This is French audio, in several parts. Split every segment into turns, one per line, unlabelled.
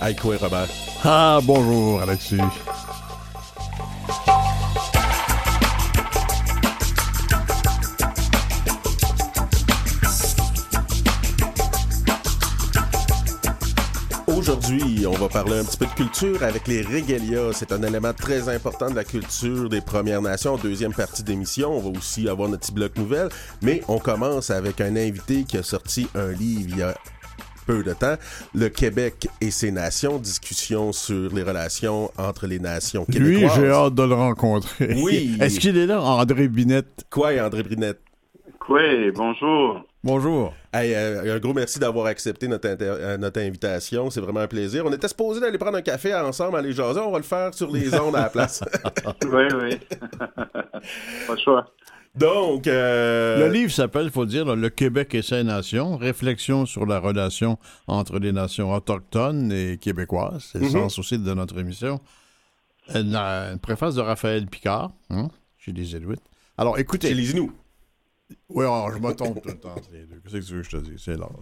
Aïko et Robert.
Ah, bonjour, Alexis.
Aujourd'hui, on va parler un petit peu de culture avec les régalias. C'est un élément très important de la culture des Premières Nations. Deuxième partie d'émission, on va aussi avoir notre petit bloc nouvelle. Mais on commence avec un invité qui a sorti un livre il y a peu de temps, Le Québec et ses nations, discussion sur les relations entre les nations québécoises.
Lui, j'ai hâte de le rencontrer.
Oui.
Est-ce qu'il est là, André Binette?
Quoi, André Brinette?
Oui, bonjour.
Bonjour.
Hey, euh, un gros merci d'avoir accepté notre, euh, notre invitation. C'est vraiment un plaisir. On était supposé d'aller prendre un café ensemble, aller jaser. On va le faire sur les ondes à la place.
oui, oui. Pas le choix.
Donc, euh...
le livre s'appelle, il faut dire, Le Québec et ses nations, réflexion sur la relation entre les nations autochtones et québécoises. C'est le
Mhm.
sens aussi de notre émission. Une, une préface de Raphaël Picard, hein, chez les Inuits. Alors, écoutez.
Chez les Inuits.
Oui, alors, je me trompe tout le temps. Qu'est-ce que tu veux que je te dise? C'est large.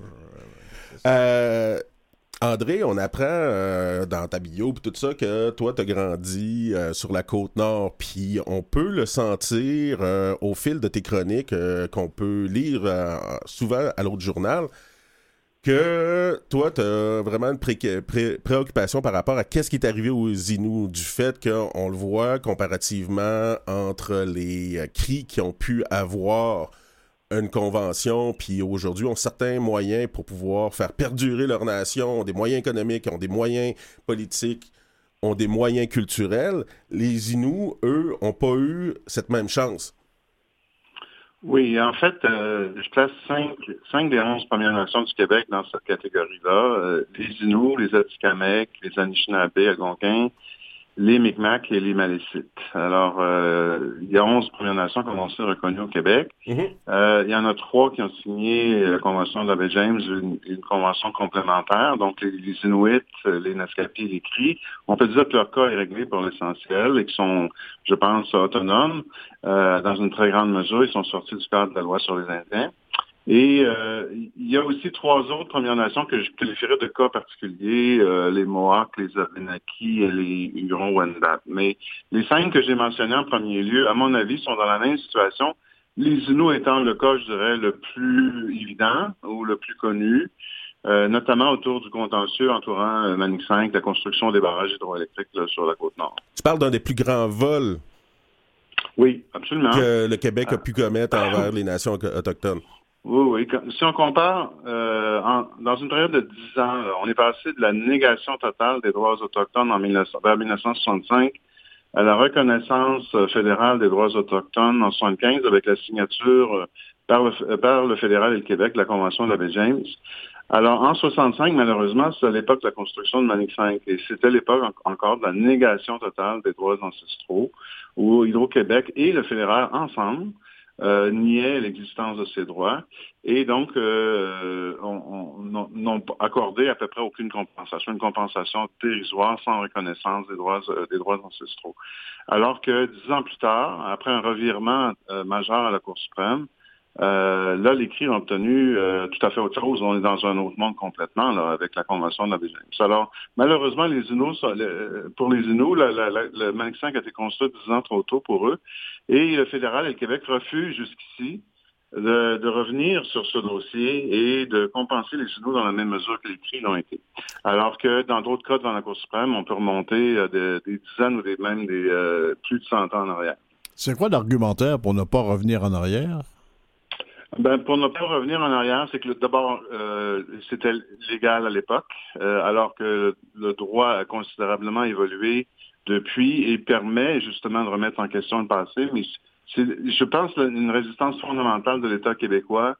Euh, André, on apprend euh, dans ta bio pis tout ça que toi, t'as grandi euh, sur la côte nord, puis on peut le sentir euh, au fil de tes chroniques qu'on peut lire souvent à l'autre journal, que toi, t'as vraiment une pré- pré- préoccupation par rapport à qu'est-ce qui est arrivé aux Inuits, du fait qu'on le voit comparativement entre les cris qui ont pu avoir une convention, puis aujourd'hui ont certains moyens pour pouvoir faire perdurer leur nation, ont des moyens économiques, ont des moyens politiques, ont des moyens culturels. Les Inuits, eux, ont pas eu cette même chance.
Oui, en fait, euh, je place cinq, cinq des onze Premières Nations du Québec dans cette catégorie-là. Euh, les Inuits, les Atikamekw, les Anishinaabe, Algonquins, les Mi'kmaq et les Malécites. Alors, euh, il y a onze Premières Nations qui ont été reconnues au Québec. Euh, il y en a trois qui ont signé la Convention de la baie James, une, une convention complémentaire. Donc, les, les Inuits, euh, les Naskapi et les Cris, on peut dire que leur cas est réglé pour l'essentiel et qu'ils sont, je pense, autonomes. Euh, dans une très grande mesure, ils sont sortis du cadre de la loi sur les Indiens. Et euh, il y a aussi trois autres Premières Nations que je qualifierais de cas particuliers, euh, les Mohawks, les Abenaki et les Hurons-Wendat. Mais les cinq que j'ai mentionnés en premier lieu, à mon avis, sont dans la même situation. Les Inuits étant le cas, je dirais, le plus évident ou le plus connu, euh, notamment autour du contentieux entourant Manic 5, la construction des barrages hydroélectriques là, sur la côte nord.
Tu parles d'un des plus grands vols
Oui, absolument.
que le Québec a pu commettre envers les nations autochtones.
Oui, oui. Si on compare, euh, en- dans une période de 10 ans, on est passé de la négation totale des droits autochtones en 1900 vers 1965 à la reconnaissance euh, fédérale des droits autochtones en 75 avec la signature euh, par le, euh, par le fédéral et le Québec de la Convention de la baie James. Alors, en 65, malheureusement, c'est à l'époque de la construction de Manic 5 et c'était l'époque en- encore de la négation totale des droits ancestraux où Hydro-Québec et le fédéral ensemble euh, niaient l'existence de ces droits et donc euh, on- on- n'ont accordé à peu près aucune compensation, une compensation dérisoire sans reconnaissance des droits euh, des droits ancestraux. Alors que dix ans plus tard, après un revirement euh, majeur à la Cour suprême, euh, là, les cris ont obtenu euh, tout à fait autre chose. On est dans un autre monde complètement avec la Convention de la James. Alors, malheureusement, les le- pour les Inuits, le Manic 5 a été construit dix ans trop tôt pour eux. Et le fédéral et le Québec refusent jusqu'ici de, revenir sur ce dossier et de compenser les Inuits dans la même mesure que les cris l'ont été. Alors que dans d'autres cas devant la Cour suprême, on peut remonter euh, de- des dizaines ou des, même des euh, plus de 100 ans en arrière.
C'est quoi l'argumentaire pour ne pas revenir en arrière?
Ben, pour ne pas revenir en arrière, c'est que d'abord, euh, c'était légal à l'époque, euh, alors que le droit a considérablement évolué depuis et permet justement de remettre en question le passé. Mais je pense qu'une résistance fondamentale de l'État québécois,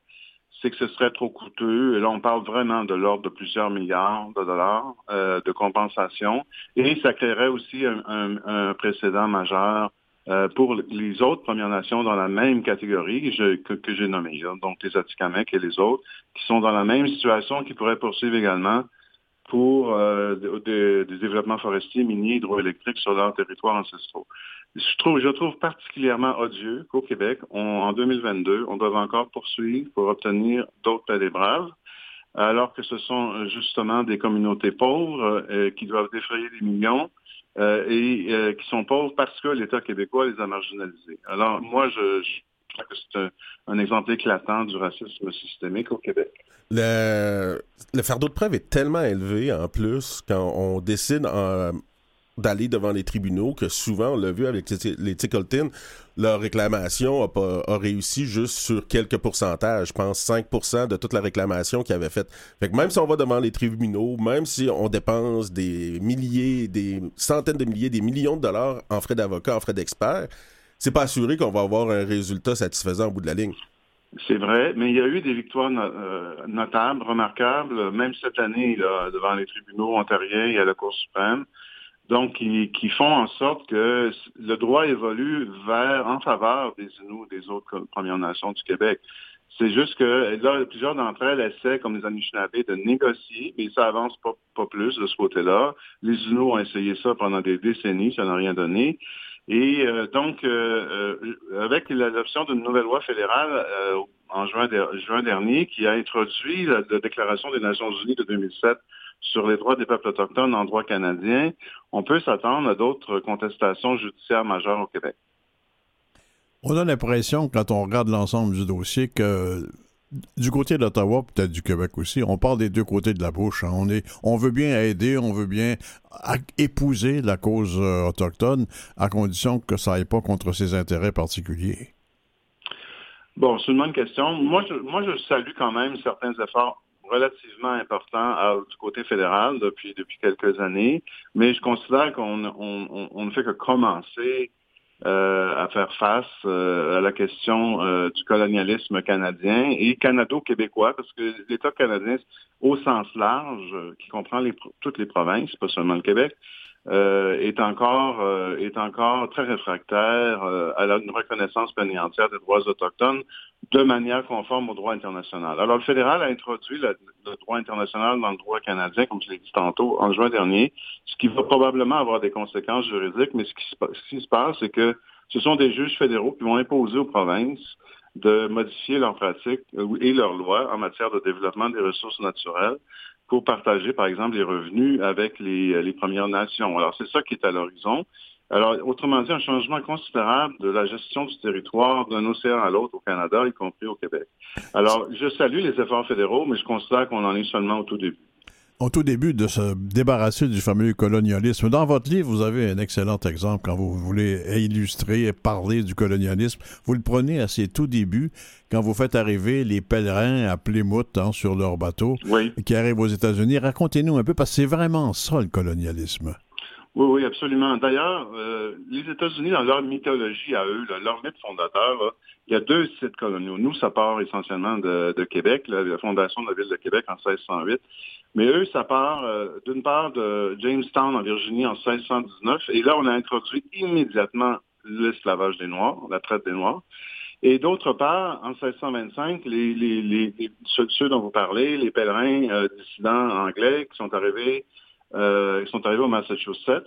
c'est que ce serait trop coûteux. Et là, on parle vraiment de l'ordre de plusieurs milliards de dollars euh, de compensation. Et ça créerait aussi un, un- un précédent majeur euh, pour les autres Premières Nations dans la même catégorie que, que- j'ai nommée, là, donc les Atikamekw et les autres, qui sont dans la même situation, qui pourraient poursuivre également pour euh, de- de- des développements forestiers, miniers, hydroélectriques sur leurs territoires ancestraux. Je trouve, je trouve particulièrement odieux qu'au Québec, on- en 2022, on doit encore poursuivre pour obtenir d'autres des braves, alors que ce sont justement des communautés pauvres qui doivent défrayer des millions et qui sont pauvres parce que l'État québécois les a marginalisés. Alors moi, je, crois que c'est un, exemple éclatant du racisme systémique au Québec.
Le, le fardeau de preuve est tellement élevé en plus quand on décide en d'aller devant les tribunaux, que souvent, on l'a vu avec les Tickleton, leur réclamation a, pas, a réussi juste sur quelques pourcentages. Je pense 5 de toute la réclamation qu'ils avaient faite. Fait que même si on va devant les tribunaux, même si on dépense des milliers, des centaines de milliers, des millions de dollars en frais d'avocat, en frais d'experts, c'est pas assuré qu'on va avoir un résultat satisfaisant au bout de la ligne.
C'est vrai, mais il y a eu des victoires euh, notables, remarquables, même cette année, devant les tribunaux ontariens et à la Cour suprême donc qui, font en sorte que le droit évolue vers en faveur des Inuits, des autres Premières Nations du Québec. C'est juste que là, plusieurs d'entre elles essaient, comme les Anishinaabe, de négocier, mais ça avance pas, pas plus de ce côté-là. Les Inuits ont essayé ça pendant des décennies, ça n'a rien donné. Et euh, donc, euh, euh, avec l'adoption d'une nouvelle loi fédérale en juin, juin, dernier, qui a introduit la, la, Déclaration des Nations Unies de 2007 sur les droits des peuples autochtones en droit canadien, on peut s'attendre à d'autres contestations judiciaires majeures au Québec.
On a l'impression, quand on regarde l'ensemble du dossier, que du côté d'Ottawa, peut-être du Québec aussi, on parle des deux côtés de la bouche. Hein. On, est, on veut bien aider, on veut bien épouser la cause euh, autochtone, à condition que ça n'aille pas contre ses intérêts particuliers.
Bon, c'est une bonne question. Moi je, moi, je salue quand même certains efforts relativement important du côté fédéral depuis, depuis quelques années, mais je considère qu'on ne fait que commencer euh, à faire face euh, à la question euh, du colonialisme canadien et canado-québécois, parce que l'État canadien, au sens large, qui comprend toutes les provinces, pas seulement le Québec, euh, est encore euh, est encore très réfractaire euh, à la, reconnaissance pleine entière des droits autochtones de manière conforme au droit international. Alors, le fédéral a introduit le, droit international dans le droit canadien, comme je l'ai dit tantôt, en juin dernier, ce qui va probablement avoir des conséquences juridiques, mais ce qui, ce qui se passe, c'est que ce sont des juges fédéraux qui vont imposer aux provinces de modifier leurs pratiques et leurs lois en matière de développement des ressources naturelles pour partager, par exemple, les revenus avec les, les Premières Nations. Alors, c'est ça qui est à l'horizon. Alors, autrement dit, un changement considérable de la gestion du territoire d'un océan à l'autre au Canada, y compris au Québec. Alors, je salue les efforts fédéraux, mais je considère qu'on en est seulement au tout début
au tout début de se débarrasser du fameux colonialisme. Dans votre livre, vous avez un excellent exemple quand vous voulez illustrer et parler du colonialisme. Vous le prenez à ses tout débuts, quand vous faites arriver les pèlerins à Plymouth hein, sur leur bateau, qui arrivent aux États-Unis. Racontez-nous un peu, parce que c'est vraiment ça le colonialisme.
Oui, oui, absolument. D'ailleurs, euh, les États-Unis, dans leur mythologie à eux, leur mythe fondateur, il y a deux sites coloniaux. Nous, ça part essentiellement de, Québec, la fondation de la ville de Québec en 1608. Mais eux, ça part euh, d'une part de Jamestown en Virginie en 1619. Et là, on a introduit immédiatement l'esclavage des Noirs, la traite des Noirs. Et d'autre part, en 1625, les, ceux, dont vous parlez, les pèlerins euh, dissidents anglais qui sont arrivés, euh, sont arrivés au Massachusetts.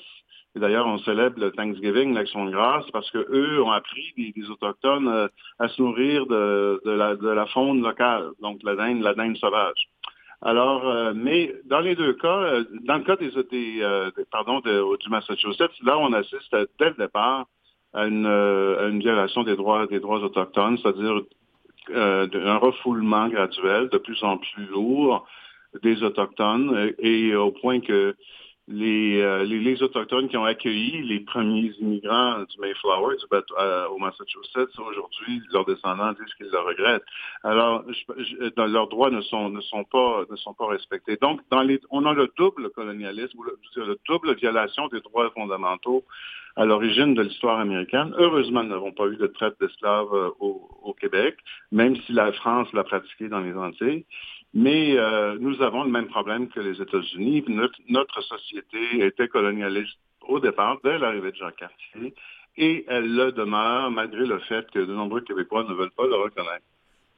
Et d'ailleurs, on célèbre le Thanksgiving, l'action de grâce, parce que eux ont appris des, autochtones euh, à se nourrir de, de, la, de la faune locale, donc la dinde, la dinde sauvage. Alors, euh, mais dans les deux cas, euh, dans le cas des, des, pardon du Massachusetts, là, on assiste dès le départ à une, à une violation des droits des droits autochtones, c'est-à-dire un refoulement graduel de plus en plus lourd des autochtones et au point que euh, les, les, Autochtones qui ont accueilli les premiers immigrants du Mayflower du euh, au Massachusetts, aujourd'hui, leurs descendants disent qu'ils le regrettent. Alors, dans, leurs droits ne sont, ne, sont pas, ne sont pas respectés. Donc, dans les, on a le double colonialisme, ou le, le double violation des droits fondamentaux à l'origine de l'histoire américaine. Heureusement, nous n'avons pas eu de traite d'esclaves euh, au, au, Québec, même si la France l'a pratiqué dans les Antilles. Mais euh, nous avons le même problème que les États-Unis. Notre, société était colonialiste au départ, dès l'arrivée de Jean Cartier, et elle le demeure malgré le fait que de nombreux Québécois ne veulent pas le reconnaître.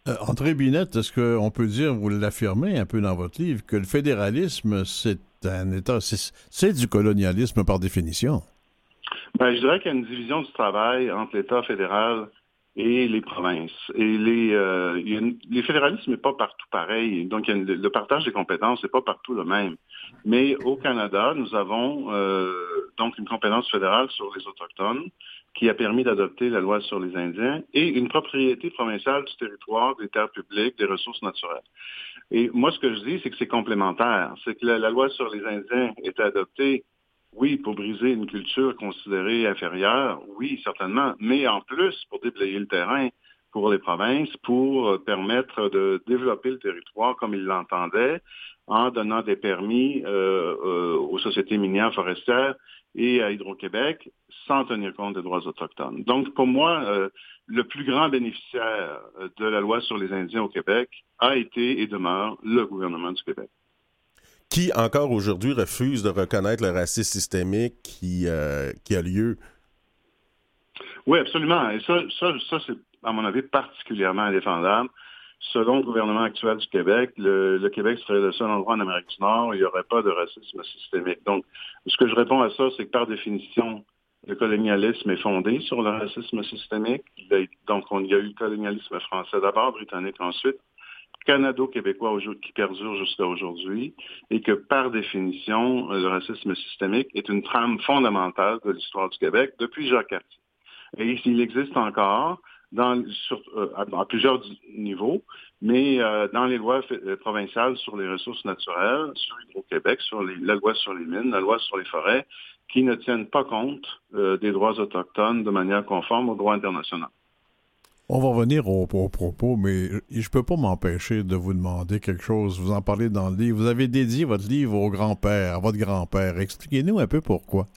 Euh, André Binette, est-ce qu'on peut dire, vous l'affirmez un peu dans votre livre, que le fédéralisme, c'est un État, c'est du colonialisme par définition?
Ben, je dirais qu'il y a une division du travail entre l'État fédéral et les provinces. Et les, euh, les fédéralismes n'est pas partout pareil. Donc, le partage des compétences n'est pas partout le même. Mais au Canada, nous avons euh, donc une compétence fédérale sur les Autochtones qui a permis d'adopter la loi sur les Indiens et une propriété provinciale du territoire, des terres publiques, des ressources naturelles. Et moi, ce que je dis, c'est que c'est complémentaire. C'est que la, loi sur les Indiens était adoptée, oui, pour briser une culture considérée inférieure, oui, certainement, mais en plus pour déblayer le terrain pour les provinces, pour permettre de développer le territoire comme ils l'entendaient, en donnant des permis euh, euh, aux sociétés minières forestières et à Hydro-Québec sans tenir compte des droits autochtones. Donc, pour moi, euh, le plus grand bénéficiaire de la loi sur les Indiens au Québec a été et demeure le gouvernement du Québec.
Qui, encore aujourd'hui, refuse de reconnaître le racisme systémique qui, qui a lieu.
Oui, absolument. Et ça, ça, ça c'est, à mon avis, particulièrement indéfendable selon le gouvernement actuel du Québec, le, Québec serait le seul endroit en Amérique du Nord où il n'y aurait pas de racisme systémique. Donc, ce que je réponds à ça, c'est que par définition, le colonialisme est fondé sur le racisme systémique. donc, il y a eu le colonialisme français d'abord, britannique ensuite, canado-québécois qui perdure jusqu'à aujourd'hui, et que par définition, le racisme systémique est une trame fondamentale de l'histoire du Québec depuis Jacques Cartier. Et il existe encore, dans, sur, euh, à, plusieurs niveaux, mais euh, dans les lois euh, provinciales sur les ressources naturelles, sur Hydro-Québec, sur les, la loi sur les mines, la loi sur les forêts, qui ne tiennent pas compte des droits autochtones de manière conforme au droit international.
On va revenir au, au propos, mais je ne peux pas m'empêcher de vous demander quelque chose. Vous en parlez dans le livre. Vous avez dédié votre livre au grand-père, à votre grand-père. Expliquez-nous un peu pourquoi.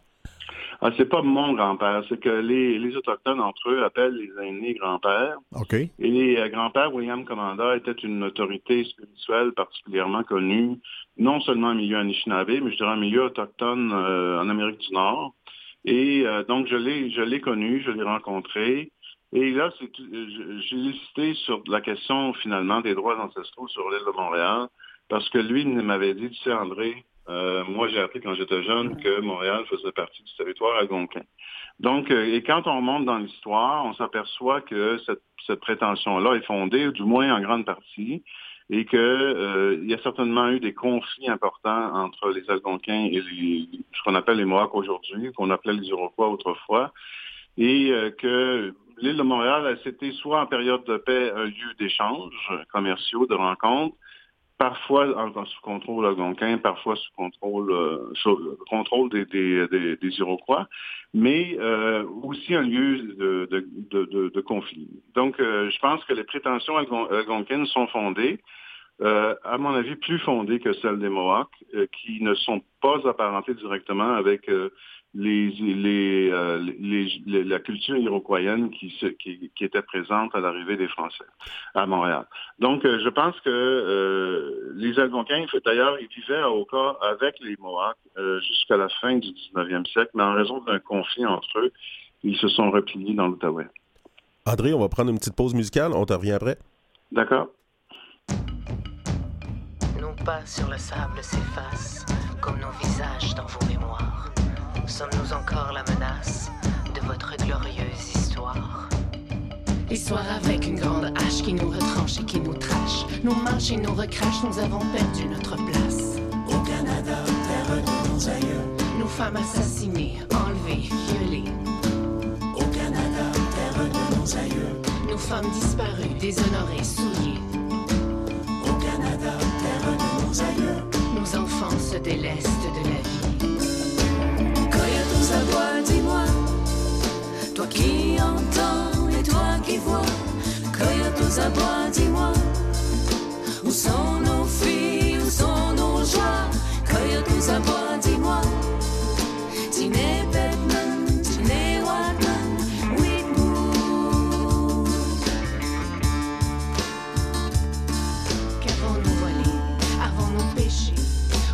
Ah, c'est pas mon grand-père, c'est que les, les, Autochtones entre eux appellent les aînés grands-pères.
OK. Et
les euh, grands-pères, William Commanda était une autorité spirituelle particulièrement connue, non seulement en milieu Anishinaabe, mais je dirais en milieu autochtone euh, en Amérique du Nord. Et euh, donc, je l'ai, je l'ai connu, je l'ai rencontré. Et là, c'est, j'ai listé sur la question finalement des droits ancestraux sur l'île de Montréal, parce que lui il m'avait dit, tu sais, André, euh, moi, j'ai appris quand j'étais jeune que Montréal faisait partie du territoire algonquin. Donc, euh, et quand on remonte dans l'histoire, on s'aperçoit que cette, cette prétention-là est fondée, du moins en grande partie, et qu'il euh, y a certainement eu des conflits importants entre les Algonquins et les, ce qu'on appelle les Mohawks aujourd'hui, qu'on appelait les Iroquois autrefois, et que l'île de Montréal, c'était soit en période de paix un lieu d'échanges commerciaux, de rencontres, parfois sous contrôle algonquin, parfois sous contrôle, euh, des, Iroquois, mais euh, aussi un lieu de, conflit. Donc, euh, je pense que les prétentions algonquines sont fondées, à mon avis, plus fondées que celles des Mohawks, qui ne sont pas apparentées directement avec les, euh, les, la culture iroquoienne qui, qui, qui, était présente à l'arrivée des Français à Montréal. Donc, euh, je pense que euh, les Algonquins, d'ailleurs, ils vivaient à Oka avec les Mohawks jusqu'à la fin du 19e siècle, mais en raison d'un conflit entre eux, ils se sont repliés dans l'Outaouais.
André, on va prendre une petite pause musicale. On te revient après.
D'accord.
Nos pas sur le sable s'effacent comme nos visages dans vos mémoires. Sommes-nous encore la menace de votre glorieuse histoire?
Histoire avec une grande hache qui nous retranche et qui nous trache. Nous marche et nous recrache, nous avons perdu notre place.
Au Canada, terre de nos aïeux.
Nos femmes assassinées, enlevées, violées.
Au Canada, terre de nos aïeux.
Nos femmes disparues, déshonorées, souillées.
Au Canada, terre de nos aïeux.
Nos enfants se délestent de la vie
dis-moi, toi qui entends et toi qui vois, tous à bois, dis-moi, où sont nos filles, où sont nos joies, tous à bois, dis-moi, Tine Bedman, Tine Wadman, Whitmoor.
Qu'avons-nous volé, avant nos péchés,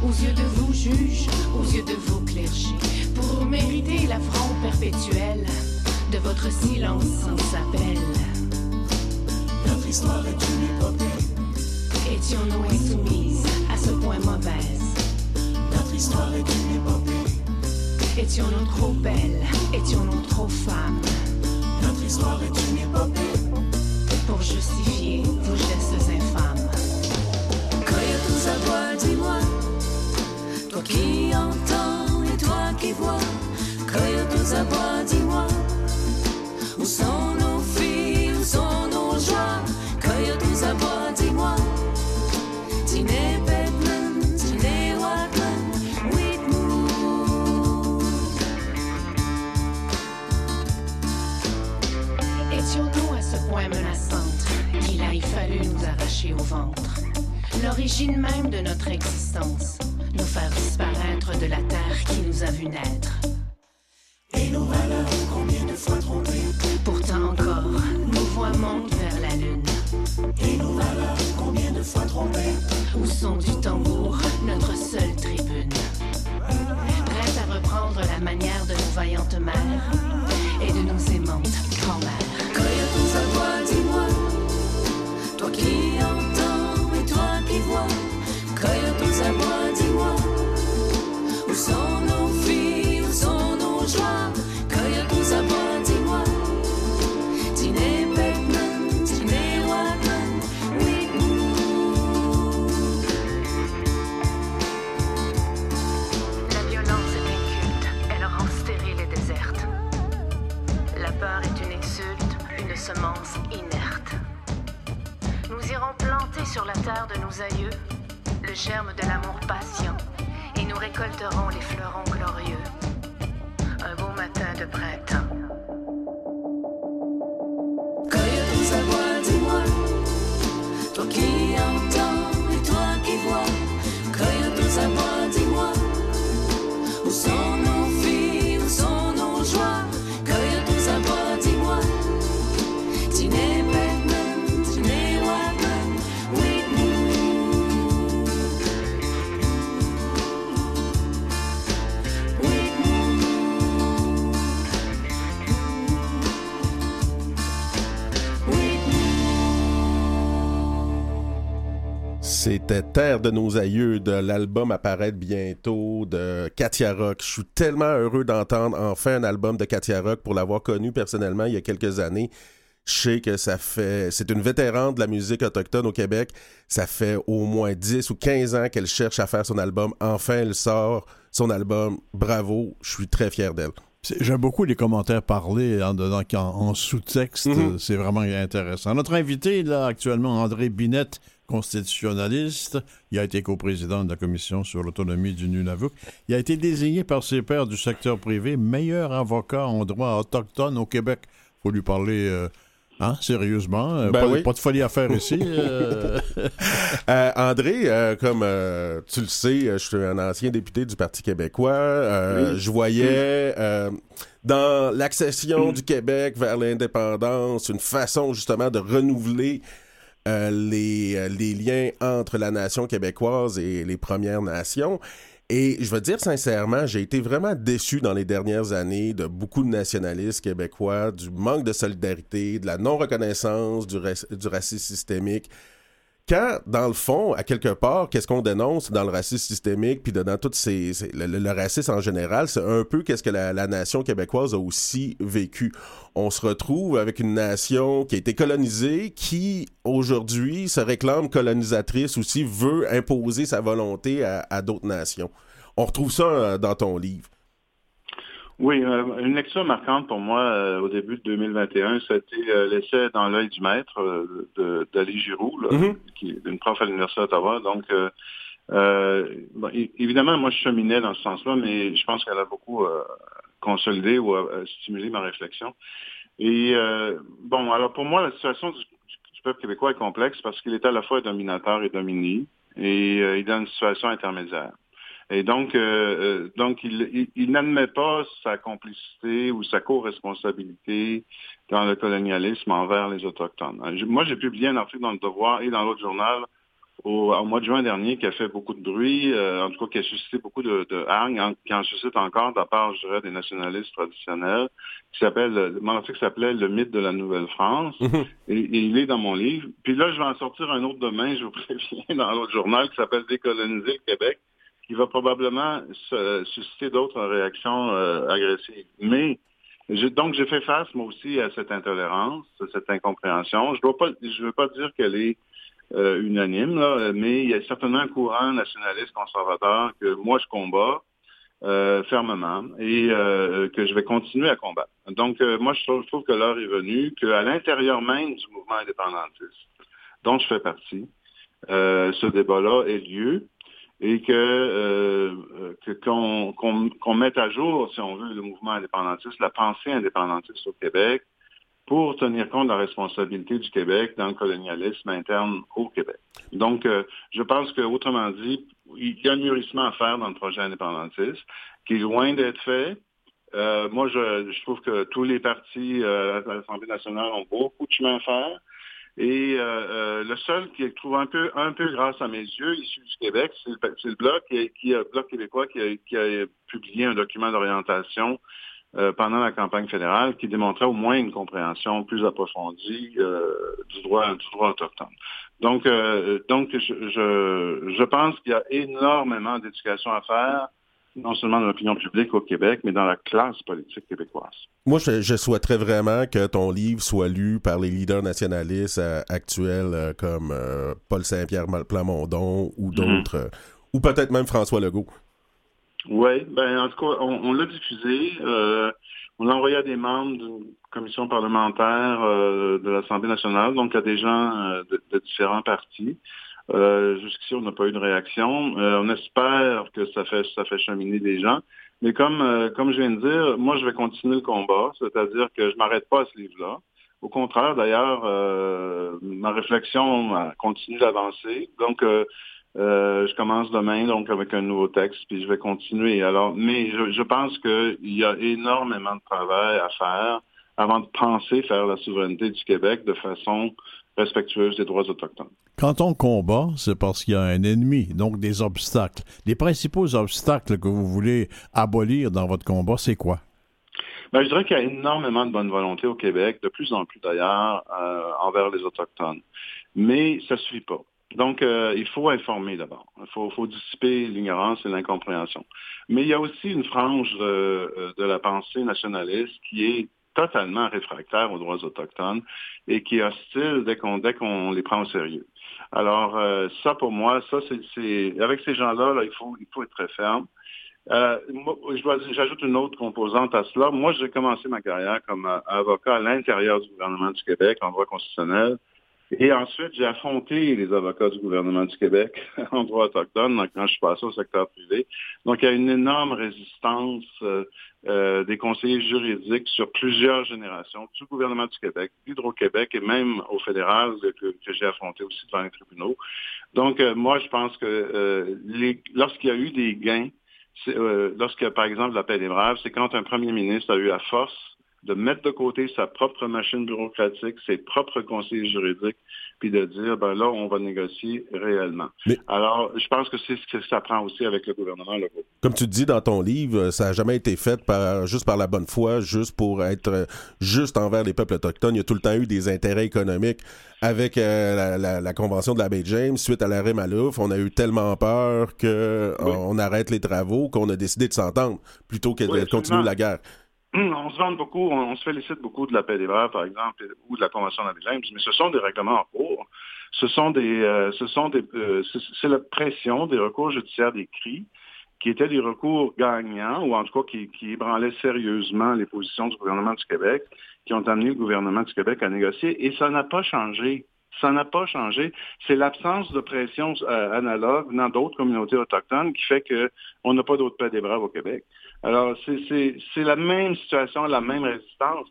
aux yeux de vous juges, aux yeux de vos clergés pour mériter l'affront perpétuel de votre silence sans appel.
Notre histoire est une épopée.
Étions-nous insoumises à ce point mauvaise?
Notre histoire est une épopée.
Étions-nous trop belles? Étions-nous trop femmes?
Notre histoire est une épopée.
pour justifier vos gestes infâmes.
Tous à bois, dis-moi, toi qui entends toi qui vois, cueille tous à bois, dis-moi, où sont nos filles, où sont nos joies, cueille tous à bois, dis-moi, Tiné Bedman, Tiné Wadman, Whitmoor.
Étions-nous à ce point menaçante qu'il a fallu nous arracher au ventre? L'origine même de notre existence, nous faire disparaître de la terre qui nous a vu naître.
Et nos valeurs, combien de fois trompées,
Pourtant encore, nos voix montent vers la lune.
et nos valeurs, combien de fois trompées,
Au son du tambour, notre seule tribune? Prête à reprendre la manière de nos vaillantes mères
Terre de nos aïeux de
l'album apparaître bientôt de Katia Rock. Je suis tellement heureux d'entendre enfin un album de Katia Rock pour l'avoir connu personnellement il y a quelques années. Je sais que ça fait. C'est une vétérante de la musique autochtone au Québec. Ça fait au moins 10 ou 15 ans qu'elle cherche à faire son album. Enfin, elle sort son album. Bravo. Je suis très fier d'elle.
J'aime beaucoup les commentaires parlés en, en, en sous-texte.
Mhm.
C'est vraiment intéressant. Notre invité, là, actuellement, André Binette, constitutionnaliste. Il a été coprésident de la Commission sur l'autonomie du Nunavut. Il a été désigné par ses pairs du secteur privé meilleur avocat en droit autochtone au Québec. faut lui parler euh, hein, sérieusement. Euh,
Ben
pas,
oui.
pas de folie à faire ici. euh.
Euh, André, euh, comme tu le sais, je suis un ancien député du Parti québécois. Je voyais dans l'accession du Québec vers l'indépendance une façon justement de renouveler les, les liens entre la nation québécoise et les Premières Nations. Et je veux dire sincèrement, j'ai été vraiment déçu dans les dernières années de beaucoup de nationalistes québécois, du manque de solidarité, de la non-reconnaissance du, rac- du racisme systémique. Quand, dans le fond, à quelque part, qu'est-ce qu'on dénonce dans le racisme systémique, puis dans tout ces, le, racisme en général, c'est un peu qu'est-ce que la, nation québécoise a aussi vécu. On se retrouve avec une nation qui a été colonisée, qui aujourd'hui se réclame colonisatrice aussi, veut imposer sa volonté à, à d'autres nations. On retrouve ça euh, dans ton livre.
Oui, euh, une lecture marquante pour moi euh, au début de 2021, c'était euh, l'essai dans l'œil du maître euh, d'Ali Giroux, là,
Mhm.
qui est une prof à l'Université d'Ottawa. Donc, bon, évidemment, moi, je cheminais dans ce sens-là, mais je pense qu'elle a beaucoup consolidé ou stimulé ma réflexion. Et bon, alors pour moi, la situation du, du peuple québécois est complexe parce qu'il est à la fois dominateur et dominé, et il est dans une situation intermédiaire. Et donc, euh, euh, donc il, il- il n'admet pas sa complicité ou sa co-responsabilité dans le colonialisme envers les Autochtones. Euh, Moi, j'ai publié un article dans Le Devoir et dans l'autre journal au, au mois de juin dernier qui a fait beaucoup de bruit, euh, en tout cas qui a suscité beaucoup de, de hargne, en- qui en suscite encore de la part, je dirais, des nationalistes traditionnels, qui s'appelle, mon article s'appelait Le mythe de la Nouvelle-France. Et, et il est dans mon livre. Puis là, je vais en sortir un autre demain, je vous préviens, dans l'autre journal qui s'appelle Décoloniser le Québec, qui va probablement se- susciter d'autres réactions euh, agressives. Mais donc, j'ai fait face, moi aussi, à cette intolérance, à cette incompréhension. Je ne veux pas dire qu'elle est euh, unanime, là, mais il y a certainement un courant nationaliste conservateur que moi, je combats euh, fermement et euh, que je vais continuer à combattre. Donc, euh, moi, je trouve, je trouve que l'heure est venue qu'à l'intérieur même du mouvement indépendantiste, dont je fais partie, euh, ce débat-là ait lieu et que euh, que- qu'on qu'on- qu'on mette à jour, si on veut, le mouvement indépendantiste, la pensée indépendantiste au Québec, pour tenir compte de la responsabilité du Québec dans le colonialisme interne au Québec. Donc, euh, je pense que, autrement dit, il y a un mûrissement à faire dans le projet indépendantiste, qui est loin d'être fait. Euh, moi, je, je trouve que tous les partis euh, à l'Assemblée nationale ont beaucoup de chemin à faire. Et euh, euh, le seul qui trouve un peu, un peu grâce à mes yeux, issu du Québec, c'est le, le Bloc, qui, qui, le Bloc québécois qui a, qui a publié un document d'orientation euh, pendant la campagne fédérale qui démontrait au moins une compréhension plus approfondie euh, du droit du droit autochtone. Donc, euh, donc je, je, je pense qu'il y a énormément d'éducation à faire, non seulement dans l'opinion publique au Québec, mais dans la classe politique québécoise.
Moi, je, je souhaiterais vraiment que ton livre soit lu par les leaders nationalistes euh, actuels euh, comme euh, Paul Saint-Pierre Plamondon ou d'autres, euh, ou peut-être même François Legault.
Oui, ben en tout cas, on, on l'a diffusé. on l'a envoyé à des membres d'une commission parlementaire de l'Assemblée nationale, donc à des gens de, de différents partis. Euh, Jusqu'ici, on n'a pas eu de réaction. Euh, on espère que ça fait ça fait cheminer des gens. Mais comme euh, comme je viens de dire, moi je vais continuer le combat, c'est-à-dire que je m'arrête pas à ce livre-là. Au contraire, d'ailleurs, euh, ma réflexion euh, continue d'avancer. Donc je commence demain donc avec un nouveau texte, puis je vais continuer. Alors, mais je, je pense qu'il y a énormément de travail à faire avant de penser faire la souveraineté du Québec de façon respectueuse des droits autochtones.
Quand on combat, c'est parce qu'il y a un ennemi, donc des obstacles. Les principaux obstacles que vous voulez abolir dans votre combat, c'est quoi?
Ben, je dirais qu'il y a énormément de bonne volonté au Québec, de plus en plus d'ailleurs, euh, envers les Autochtones. Mais ça ne suffit pas. Donc, euh, il faut informer d'abord. Il faut, faut, dissiper l'ignorance et l'incompréhension. Mais il y a aussi une frange euh, de la pensée nationaliste qui est totalement réfractaire aux droits autochtones et qui est hostile dès qu'on les prend au sérieux. Alors, euh, ça pour moi, ça c'est avec ces gens-là, là, il faut il faut être très ferme. Euh, J'ajoute une autre composante à cela. Moi, j'ai commencé ma carrière comme avocat à l'intérieur du gouvernement du Québec en droit constitutionnel. Et ensuite, j'ai affronté les avocats du gouvernement du Québec en droit autochtone quand je suis passé au secteur privé. Donc, il y a une énorme résistance euh, euh, des conseillers juridiques sur plusieurs générations du gouvernement du Québec, d'Hydro-Québec et même au fédéral que, j'ai affronté aussi devant les tribunaux. Donc, euh, moi, je pense que euh, lorsqu'il y a eu des gains, euh, lorsqu'il y par exemple, la paix des braves, c'est quand un premier ministre a eu la force de mettre de côté sa propre machine bureaucratique, ses propres conseillers juridiques, puis de dire, ben là, on va négocier réellement. Mais, Alors, je pense que c'est ce que ça prend aussi avec le gouvernement local.
Comme tu dis dans ton livre, ça n'a jamais été fait par, juste par la bonne foi, juste pour être juste envers les peuples autochtones. Il y a tout le temps eu des intérêts économiques avec euh, la, la, la, convention de la baie James, suite à l'arrêt Malouf, on a eu tellement peur que oui. on arrête les travaux qu'on a décidé de s'entendre plutôt que oui, de continuer la guerre
on se vante beaucoup, on, se félicite beaucoup de la paix des braves, par exemple, ou de la Convention James, mais ce sont des règlements en cours. Ce sont des, euh, ce sont des, euh, c'est la pression des recours judiciaires des cris qui étaient des recours gagnants, ou en tout cas qui, ébranlaient sérieusement les positions du gouvernement du Québec, qui ont amené le gouvernement du Québec à négocier, et ça n'a pas changé. Ça n'a pas changé. C'est l'absence de pression euh, analogue dans d'autres communautés autochtones qui fait qu'on n'a pas d'autre paix des braves au Québec. Alors, c'est la même situation, la même résistance.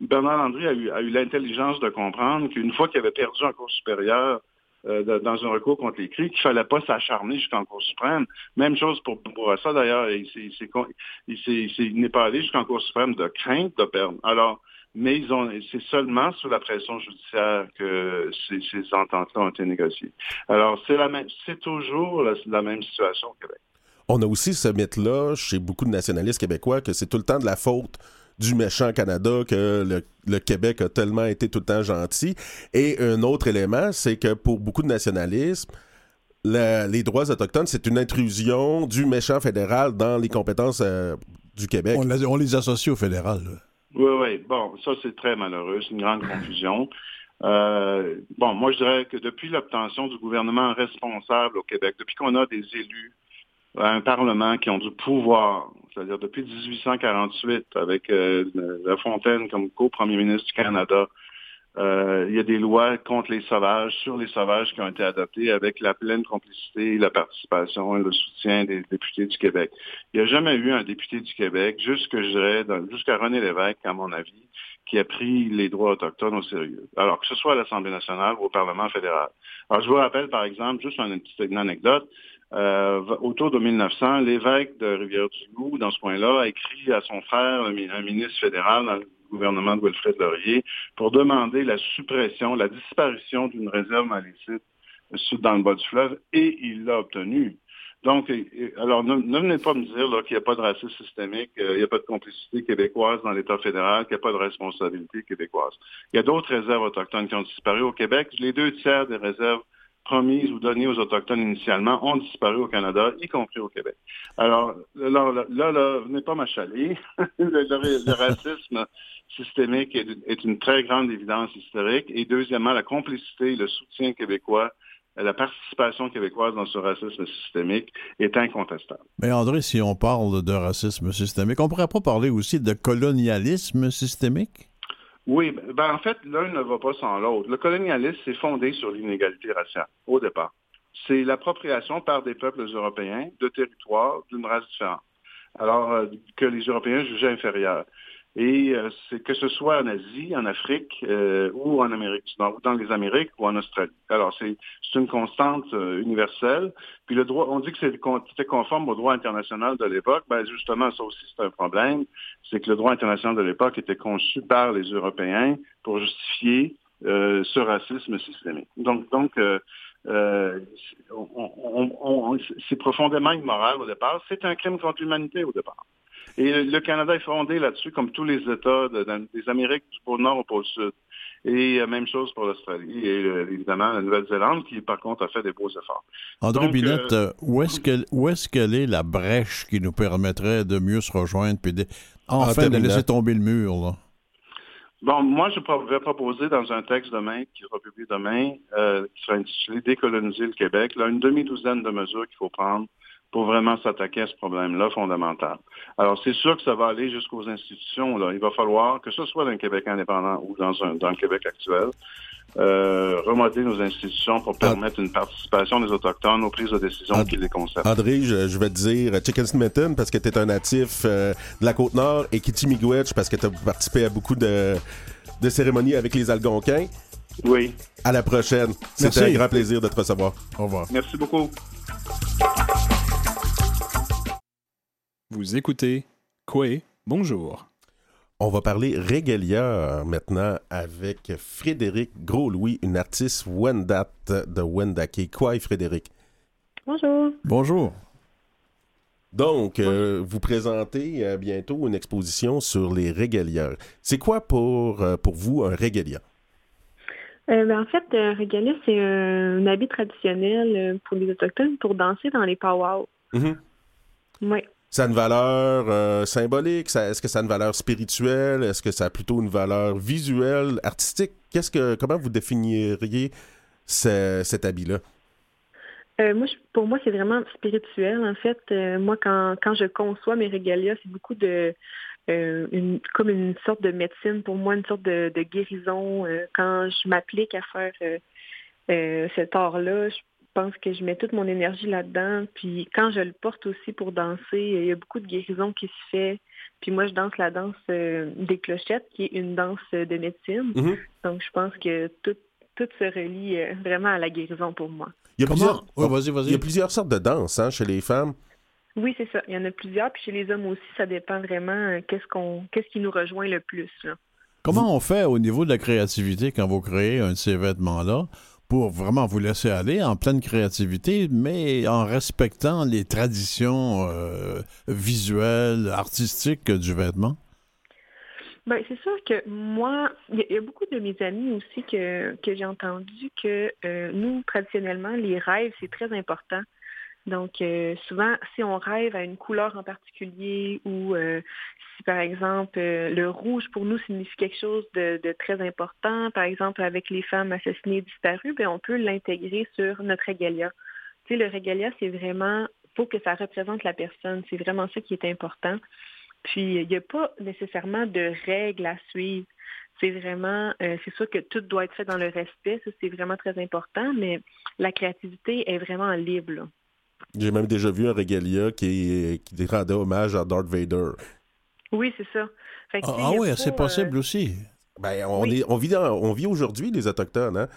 Bernard Landry a eu, eu l'intelligence de comprendre qu'une fois qu'il avait perdu en Cour supérieure euh, dans un recours contre les cris, qu'il fallait pas s'acharner jusqu'en Cour suprême. Même chose pour Bourassa, d'ailleurs. Il, il, il n'est pas allé jusqu'en Cour suprême de crainte de perdre. Alors, mais ils ont, c'est seulement sous la pression judiciaire que ces, ces ententes-là ont été négociées. Alors, c'est la même, c'est toujours la, la, même situation au Québec.
On a aussi ce mythe-là chez beaucoup de nationalistes québécois que c'est tout le temps de la faute du méchant Canada que le, le, Québec a tellement été tout le temps gentil. Et un autre élément, c'est que pour beaucoup de nationalistes, la, les droits autochtones, c'est une intrusion du méchant fédéral dans les compétences euh, du Québec.
On, on, les associe au fédéral. Là.
Oui, oui. Bon, ça, c'est très malheureux. C'est une grande confusion. Euh, bon, moi, je dirais que depuis l'obtention du gouvernement responsable au Québec, depuis qu'on a des élus, un Parlement qui ont du pouvoir, c'est-à-dire depuis 1848, avec euh, La Fontaine comme co-premier ministre du Canada, euh, il y a des lois contre les sauvages, sur les sauvages qui ont été adoptées avec la pleine complicité, la participation et le soutien des députés du Québec. Il n'y a jamais eu un député du Québec, jusqu'à René Lévesque, à mon avis, qui a pris les droits autochtones au sérieux. Alors, que ce soit à l'Assemblée nationale ou au Parlement fédéral. Alors, je vous rappelle, par exemple, juste une petite anecdote, euh, autour de 1900, l'évêque de Rivière-du-Loup, dans ce coin-là, a écrit à son frère, un ministre fédéral dans le gouvernement de Wilfrid Laurier, pour demander la suppression, la disparition d'une réserve malécite dans le bas du fleuve, et il l'a obtenu. Donc, alors, ne, venez pas me dire qu'il n'y a pas de racisme systémique, euh, il n'y a pas de complicité québécoise dans l'État fédéral, qu'il n'y a pas de responsabilité québécoise. Il y a d'autres réserves autochtones qui ont disparu au Québec. Les deux tiers des réserves promises ou données aux Autochtones initialement ont disparu au Canada, y compris au Québec. Alors, là, là, là, venez pas m'achaler. le, racisme systémique est, est, une très grande évidence historique. Et deuxièmement, la complicité, le soutien québécois la participation québécoise dans ce racisme systémique est incontestable.
Mais André, si on parle de racisme systémique, on ne pourrait pas parler aussi de colonialisme systémique?
Oui, ben en fait, l'un ne va pas sans l'autre. Le colonialisme s'est fondé sur l'inégalité raciale, au départ. C'est l'appropriation par des peuples européens de territoires d'une race différente, alors euh, que les Européens jugeaient inférieurs. Et euh, c'est que ce soit en Asie, en Afrique euh, ou en Amérique du Nord, ou dans les Amériques ou en Australie. Alors c'est une constante euh, universelle. Puis le droit, on dit que c'était conforme au droit international de l'époque. Ben justement, ça aussi c'est un problème, c'est que le droit international de l'époque était conçu par les Européens pour justifier ce racisme systémique. Donc donc c'est profondément immoral au départ. C'est un crime contre l'humanité au départ. Et le Canada est fondé là-dessus, comme tous les États des Amériques du pôle Nord au pôle Sud. Et euh, même chose pour l'Australie et euh, évidemment la Nouvelle-Zélande, qui par contre a fait des beaux efforts.
André Binette, euh, où est-ce qu'elle est, est la brèche qui nous permettrait de mieux se rejoindre puis de, enfin de laisser tomber le mur? Là?
Bon, moi, je vais proposer dans un texte demain, qui sera publié demain, qui sera intitulé Décoloniser le Québec, là, une demi-douzaine de mesures qu'il faut prendre pour vraiment s'attaquer à ce problème-là fondamental. Alors, c'est sûr que ça va aller jusqu'aux institutions. Là. Il va falloir, que ce soit dans le Québec indépendant ou dans, un, dans le Québec actuel, euh, remodeler nos institutions pour permettre une participation des Autochtones aux prises de décision qui les concernent.
André, je, vais te dire Chicken Smithon parce que tu es un natif euh, de la Côte-Nord et Kitty Miigwech parce que tu as participé à beaucoup de, de cérémonies avec les Algonquins.
Oui.
À la prochaine. C'était un grand plaisir de te recevoir.
Au revoir.
Merci beaucoup.
Vous écoutez Quoi Bonjour.
On va parler Regalia maintenant avec Frédéric Gros-Louis, une artiste Wendat de Wendake. Quoi, Frédéric?
Bonjour.
Bonjour.
Donc, euh, vous présentez euh, bientôt une exposition sur les régalias. C'est quoi pour, euh, pour vous un régalia?
Ben, en fait, un régalia, c'est un, habit traditionnel pour les Autochtones pour danser dans les powwows.
Mm-hmm.
Oui.
Ça a une valeur euh, symbolique? Est-ce que ça a une valeur spirituelle? Est-ce que ça a plutôt une valeur visuelle, artistique? Qu'est-ce que, comment vous définiriez cet habit-là?
Euh, moi, pour moi, c'est vraiment spirituel. En fait, euh, moi, quand, quand je conçois mes régalias, c'est beaucoup de une, comme une sorte de médecine pour moi, une sorte de, guérison. quand je m'applique à faire cet art-là, je pense que je mets toute mon énergie là-dedans. Puis quand je le porte aussi pour danser, il y a beaucoup de guérison qui se fait. Puis moi, je danse la danse euh, des clochettes, qui est une danse de médecine.
Mm-hmm.
Donc je pense que tout, tout se relie euh, vraiment à la guérison pour moi.
Il y a, plusieurs... il y a plusieurs sortes de danses hein, chez les femmes.
Oui, c'est ça. Il y en a plusieurs. Puis chez les hommes aussi, ça dépend vraiment euh, qu'est-ce qu'on qu'est-ce qui nous rejoint le plus.
Comment on fait au niveau de la créativité quand vous créez un de ces vêtements-là? Pour vraiment vous laisser aller en pleine créativité, mais en respectant les traditions euh, visuelles, artistiques du vêtement?
Ben, c'est sûr que moi, il y, a beaucoup de mes amis aussi que, que j'ai entendu que euh, nous, traditionnellement, les rêves, c'est très important. Donc, euh, souvent, si on rêve à une couleur en particulier ou euh, si, par exemple, euh, le rouge pour nous signifie quelque chose de, de très important, par exemple, avec les femmes assassinées et disparues, bien, on peut l'intégrer sur notre régalia. Tu sais, le régalia, c'est vraiment, faut que ça représente la personne. C'est vraiment ça qui est important. Puis, il n'y a pas nécessairement de règles à suivre. C'est vraiment, euh, c'est sûr que tout doit être fait dans le respect, ça c'est vraiment très important, mais la créativité est vraiment libre.
J'ai même déjà vu un regalia qui, qui rendait hommage à Darth Vader.
Oui, c'est ça. Fait que,
Ah, ah oui, c'est
euh,
possible aussi.
Ben, on,
Oui.
est, on vit, dans- on vit aujourd'hui, les Autochtones, hein?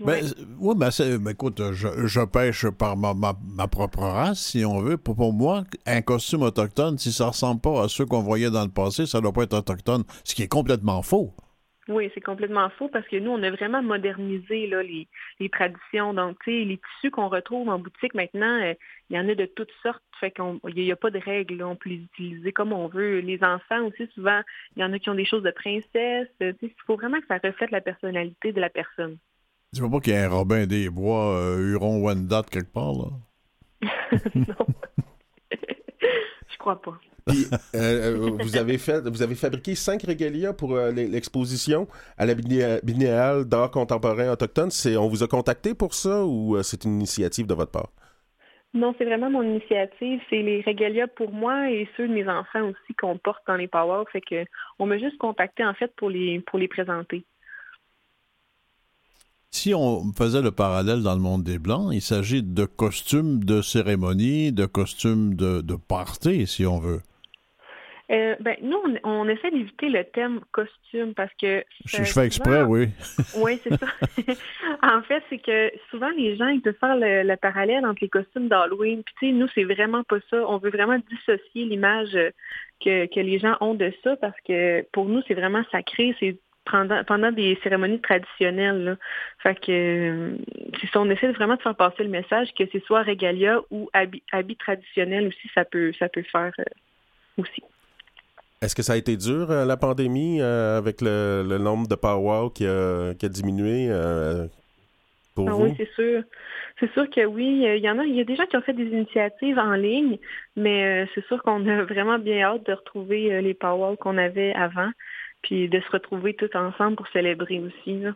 Ben,
ouais.
euh, ouais, ben, ben, écoute, je, je pêche par ma, ma, ma propre race, si on veut. Pour, pour moi, un costume autochtone, si ça ressemble pas à ceux qu'on voyait dans le passé, ça doit pas être autochtone, ce qui est complètement faux.
Oui, c'est complètement faux parce que nous, on a vraiment modernisé là, les, les traditions. Donc, tu sais, les tissus qu'on retrouve en boutique maintenant, euh, il y en a de toutes sortes. Fait qu'on il n'y a, pas de règles. là. On peut les utiliser comme on veut. Les enfants aussi, souvent, il y en a qui ont des choses de princesse. Tu sais, Il faut vraiment que ça reflète la personnalité de la personne.
Dis-moi pas qu'il y a un Robin des Bois, euh, Huron, Wendat quelque part, là.
non. Je crois pas.
Puis, euh, euh, vous, avez fait, vous avez fabriqué cinq régalias pour euh, l'e- l'exposition à la Biné- Biennale d'art contemporain autochtone. On vous a contacté pour ça ou euh, c'est une initiative de votre part?
Non, c'est vraiment mon initiative. C'est les régalias pour moi et ceux de mes enfants aussi qu'on porte dans les Power. Fait que on m'a juste contacté en fait pour les pour les présenter.
Si on faisait le parallèle dans le monde des Blancs, il s'agit de costumes de cérémonie, de costumes de, de party, si on veut.
Euh, ben, nous, on, on essaie d'éviter le thème costume parce que...
Je, je fais exprès,
souvent-
oui.
Oui, c'est ça. en fait, c'est que souvent, les gens, ils peuvent faire le, le parallèle entre les costumes d'Halloween. Puis, tu sais, nous, c'est vraiment pas ça. On veut vraiment dissocier l'image que, que les gens ont de ça parce que pour nous, c'est vraiment sacré. C'est pendant, pendant des cérémonies traditionnelles. là. Fait que euh, c'est ça, on essaie vraiment de faire passer le message que c'est soit régalia ou habit, habit traditionnel aussi, ça peut, ça peut faire euh, aussi.
Est-ce que ça a été dur, euh, la pandémie, euh, avec le, le nombre de powwow qui a, qui a diminué euh, pour
Ah
vous?
oui, c'est sûr. C'est sûr que oui. Il y en a, il y a des gens qui ont fait des initiatives en ligne, mais c'est sûr qu'on a vraiment bien hâte de retrouver les powwows qu'on avait avant, puis de se retrouver tous ensemble pour célébrer aussi. là.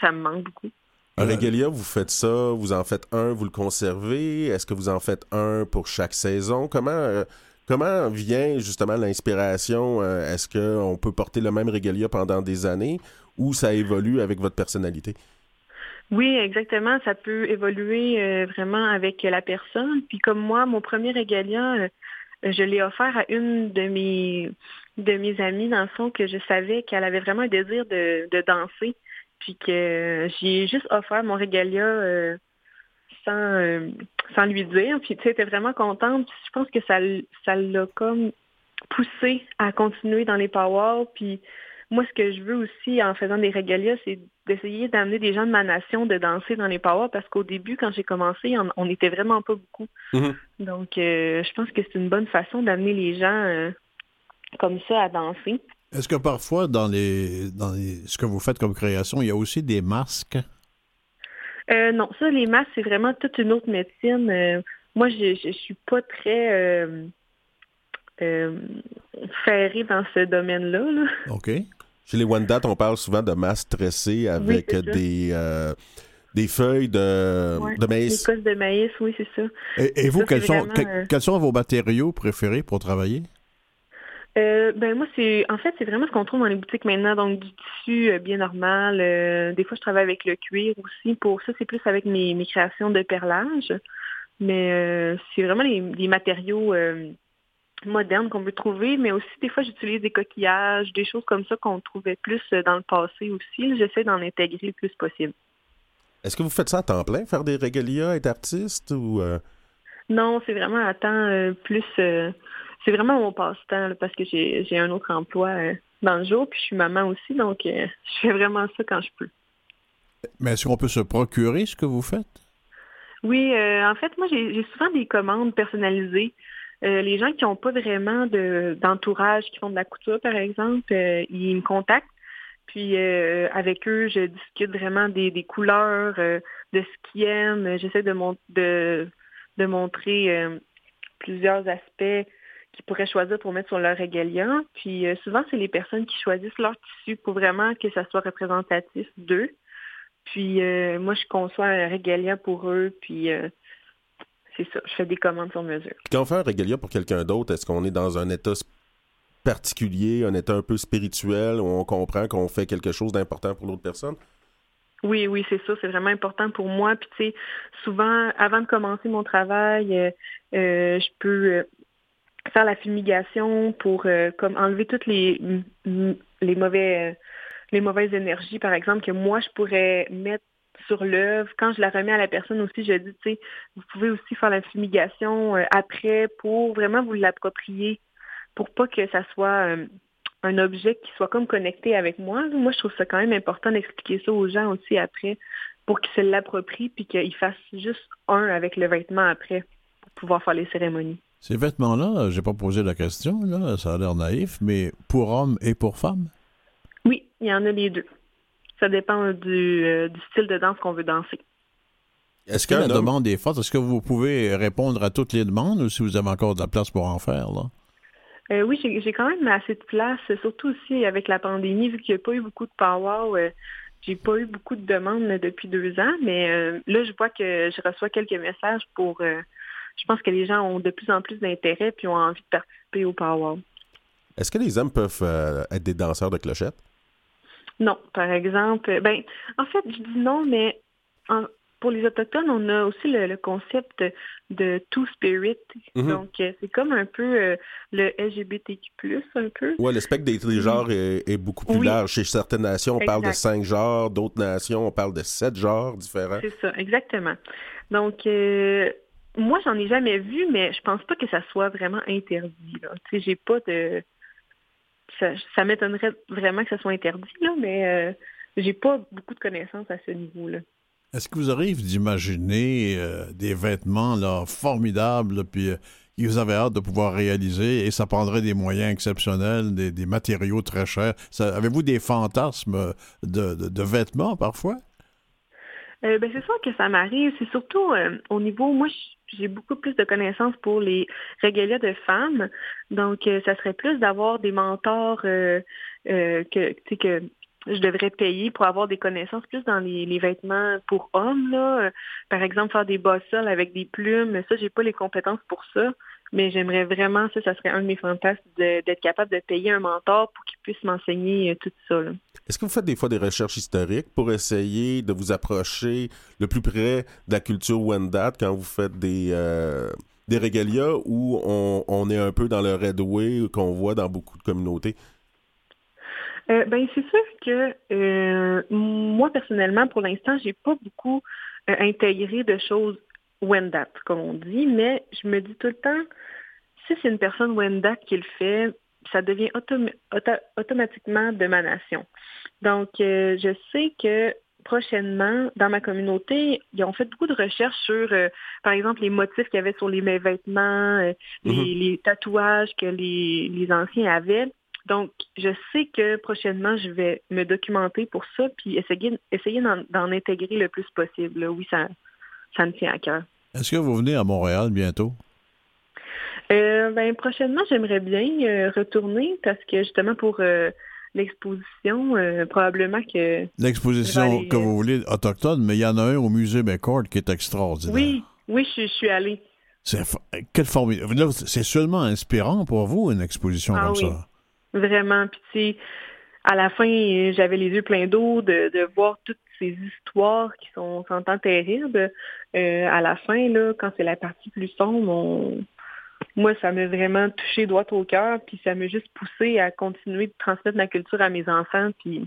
Ça me manque beaucoup.
Un
Euh,
régalia, vous faites ça, vous en faites un, vous le conservez. Est-ce que vous en faites un pour chaque saison? Comment, euh, comment vient justement l'inspiration? Euh, Est-ce qu'on peut porter le même régalia pendant des années ou ça évolue avec votre personnalité?
Oui, exactement. Ça peut évoluer euh, vraiment avec la personne. Puis comme moi, mon premier régalia, euh, je l'ai offert à une de mes de mes amies, dans le fond, que je savais qu'elle avait vraiment un désir de, de danser. Puis que j'ai juste offert mon régalia euh, sans, euh, sans lui dire. Puis tu sais, était vraiment contente. Je pense que ça ça l'a comme poussé à continuer dans les powwows. Puis moi, ce que je veux aussi en faisant des régalias, c'est d'essayer d'amener des gens de ma nation de danser dans les powwows parce qu'au début, quand j'ai commencé, on- n'était vraiment pas beaucoup.
Mhm.
Donc, euh, je pense que c'est une bonne façon d'amener les gens euh, comme ça à danser.
Est-ce que parfois, dans les, dans les- ce que vous faites comme création, il y a aussi des masques?
Euh, non, ça, les masques, c'est vraiment toute une autre médecine. Moi, je, je, je suis pas très ferrée dans ce domaine-là. là.
OK.
Chez les Wendat, on parle souvent de masses tressées avec des, euh, des feuilles de,
Ouais.
de maïs.
cosses de maïs, oui, c'est ça.
Et, et vous,
Ça,
quels sont, que-
euh,
quels sont vos matériaux préférés pour travailler?
Euh, ben moi c'est en fait c'est vraiment ce qu'on trouve dans les boutiques maintenant donc du tissu euh, bien normal euh, des fois je travaille avec le cuir aussi pour ça c'est plus avec mes, mes créations de perlage mais c'est vraiment les, les matériaux modernes qu'on peut trouver mais aussi des fois j'utilise des coquillages des choses comme ça qu'on trouvait plus euh, dans le passé aussi j'essaie d'en intégrer le plus possible
Est-ce que vous faites ça à temps plein, faire des régalias, être artiste ou... euh,
non c'est vraiment à temps euh, plus euh, c'est vraiment mon passe-temps parce que j'ai j'ai un autre emploi euh, dans le jour puis je suis maman aussi donc euh, je fais vraiment ça quand je peux
Mais est-ce qu'on peut se procurer ce que vous faites?
Oui, euh, en fait, moi, j'ai j'ai souvent des commandes personnalisées. Euh, les gens qui n'ont pas vraiment de- d'entourage, qui font de la couture, par exemple, euh, ils me contactent. Puis euh, avec eux, je discute vraiment des, des couleurs, euh, de ce qu'ils aiment. J'essaie de, mon- de de montrer euh, plusieurs aspects qu'ils pourraient choisir pour mettre sur leur régalia. Puis souvent, c'est les personnes qui choisissent leur tissu pour vraiment que ça soit représentatif d'eux. Puis moi, je conçois un régalia pour eux, puis c'est ça, je fais des commandes sur mesure.
Quand on fait un régalia pour quelqu'un d'autre, est-ce qu'on est dans un état particulier, un état un peu spirituel, où on comprend qu'on fait quelque chose d'important pour l'autre personne?
Oui, oui, c'est ça, c'est vraiment important pour moi. Puis tu sais, souvent, avant de commencer mon travail, euh, euh, je peux euh, faire la fumigation pour comme enlever toutes les les mauvais les mauvaises énergies, par exemple, que moi je pourrais mettre sur l'œuvre. Quand je la remets à la personne aussi, je dis, tu sais, vous pouvez aussi faire la fumigation euh, après pour vraiment vous l'approprier, pour pas que ça soit euh, un objet qui soit comme connecté avec moi. Moi, je trouve ça quand même important d'expliquer ça aux gens aussi après pour qu'ils se l'approprient puis qu'ils fassent juste un avec le vêtement après pour pouvoir faire les cérémonies.
Ces vêtements-là, j'ai pas posé la question, là, ça a l'air naïf, mais pour hommes et pour femmes?
Oui, il y en a les deux. Ça dépend du, euh, du style de danse qu'on veut danser.
Est-ce
que la
homme...
demande est forte? Est-ce que vous pouvez répondre à toutes les demandes ou si vous avez encore de la place pour en faire, là?
Euh, oui, j'ai quand même assez de place, surtout aussi avec la pandémie, vu qu'il n'y a pas eu beaucoup de power. Euh, j'ai pas eu beaucoup de demandes là, depuis deux ans, mais euh, là, je vois que je reçois quelques messages pour. euh, je pense que les gens ont de plus en plus d'intérêt puis ont envie de participer au power.
Est-ce que les hommes peuvent euh, être des danseurs de clochettes?
Non, par exemple. Ben, en fait, je dis non, mais en- pour les Autochtones, on a aussi le, le concept de Two Spirit.
Mhm.
Donc, euh, c'est comme un peu euh, le LGBTQ, un peu.
Ouais, le spectre des, des genres est, est beaucoup plus
Oui.
large. Chez certaines nations, on parle de cinq genres, d'autres nations, on parle de sept genres différents.
C'est ça, exactement. Donc, euh, moi, j'en ai jamais vu, mais je pense pas que ça soit vraiment interdit. Tu sais, j'ai pas de. Ça, ça m'étonnerait vraiment que ça soit interdit, là, mais euh, j'ai pas beaucoup de connaissances à ce niveau-là.
Est-ce que vous arrive d'imaginer euh, des vêtements là, formidables, puis euh, que vous avez hâte de pouvoir réaliser, et ça prendrait des moyens exceptionnels, des, des matériaux très chers? Avez-vous des fantasmes de, de- de vêtements parfois?
Euh, ben, c'est sûr que ça m'arrive. C'est surtout euh, au niveau, moi, j'ai beaucoup plus de connaissances pour les régalias de femmes. Donc, euh, ça serait plus d'avoir des mentors euh, euh, que, que je devrais payer pour avoir des connaissances plus dans les, les vêtements pour hommes. Là. Euh, Par exemple, faire des bossoles avec des plumes. Ça, j'ai pas les compétences pour ça. Mais j'aimerais vraiment, ça, ça serait un de mes fantasmes d'être capable de payer un mentor pour qu'il puisse m'enseigner euh, tout ça.
Est-ce que vous faites des fois des recherches historiques pour essayer de vous approcher le plus près de la culture Wendat quand vous faites des, euh, des régalias où on, on est un peu dans le Red Way qu'on voit dans beaucoup de communautés?
Euh, ben c'est sûr que euh, moi personnellement, pour l'instant, j'ai pas beaucoup intégré de choses Wendat, comme on dit, mais je me dis tout le temps, si c'est une personne Wendat qui le fait, ça devient autom- auto- automatiquement de ma nation. Donc, euh, je sais que prochainement, dans ma communauté, ils ont fait beaucoup de recherches sur, euh, par exemple, les motifs qu'il y avait sur les mes vêtements, euh, les,
Mhm.
les tatouages que les, les anciens avaient. Donc, je sais que prochainement, je vais me documenter pour ça, puis essayer, essayer d'en, d'en intégrer le plus possible. là. Oui, ça, ça me tient à cœur.
Est-ce que vous venez à Montréal bientôt?
Euh, ben, prochainement, j'aimerais bien euh, retourner parce que justement pour euh, l'exposition, euh, probablement que
L'exposition
aller,
que vous voulez autochtone, mais il y en a un au musée McCord qui est extraordinaire.
oui, oui, je, je suis allée.
C'est formidable. Seulement inspirant pour vous, une exposition
Ah
comme
oui.
ça?
Vraiment. Puis à la fin, j'avais les yeux pleins d'eau de, de voir toutes ces histoires qui sont tant terribles. Euh, à la fin, là, quand c'est la partie plus sombre, on- moi, ça m'a vraiment touché droit au cœur, puis ça m'a juste poussé à continuer de transmettre ma culture à mes enfants, puis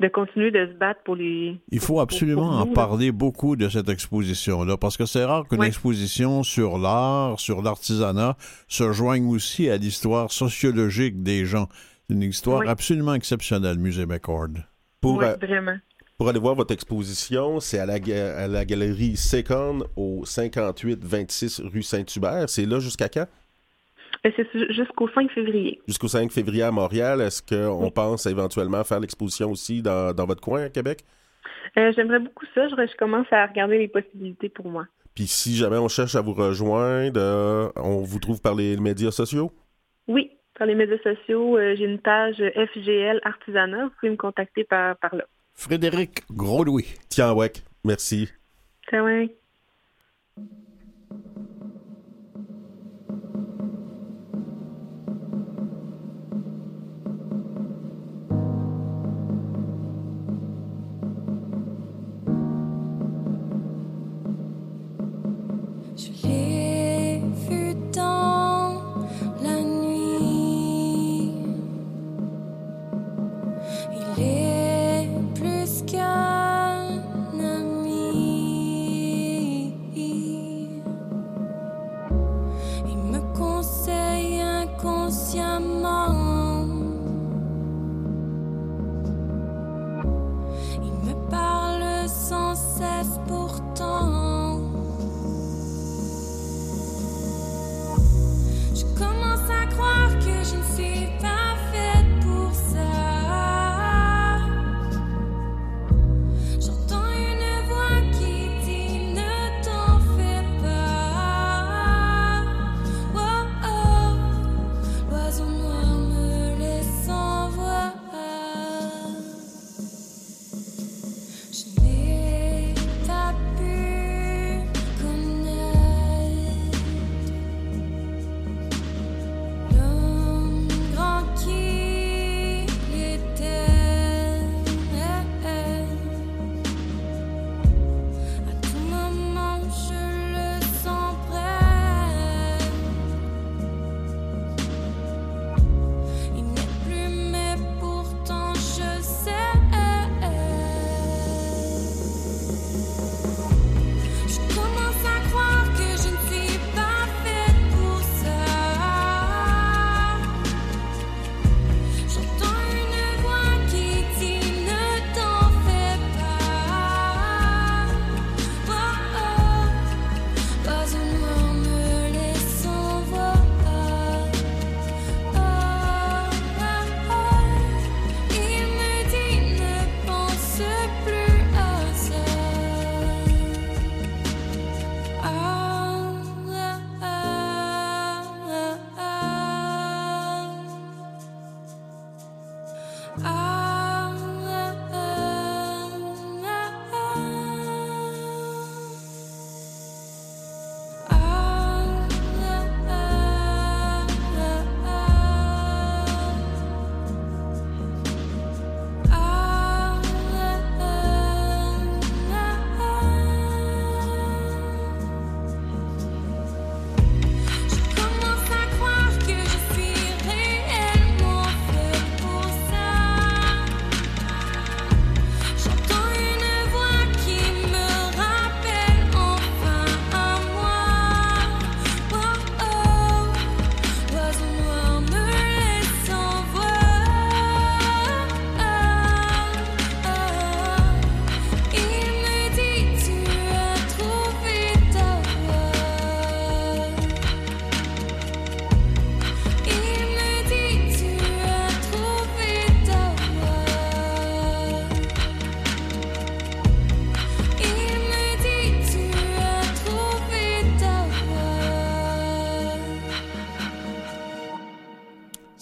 de continuer de se battre pour les.
Il faut absolument
pour
en
nous,
parler beaucoup de cette exposition-là, parce que c'est rare qu'une
Ouais.
exposition sur l'art, sur l'artisanat, se joigne aussi à l'histoire sociologique des gens. C'est une histoire
Ouais.
absolument exceptionnelle, Musée McCord.
Pour,
Ouais,
euh,
vraiment.
Pour aller voir votre exposition, c'est à la, à la galerie Second au 58-26 rue Saint-Hubert. C'est là jusqu'à quand?
Et C'est jusqu'au 5 février.
Jusqu'au 5 février à Montréal. Est-ce qu'on
Oui.
pense éventuellement faire l'exposition aussi dans, dans votre coin à Québec?
Euh, J'aimerais beaucoup ça. Je, je commence à regarder les possibilités pour moi.
Puis si jamais on cherche à vous rejoindre, euh, on vous trouve par les médias sociaux?
Oui, par les médias sociaux, euh, j'ai une page FGL Artisanat. Vous pouvez me contacter par, par là.
Frédéric Gros-Louis.
Tiens, ouais, merci.
Ça va.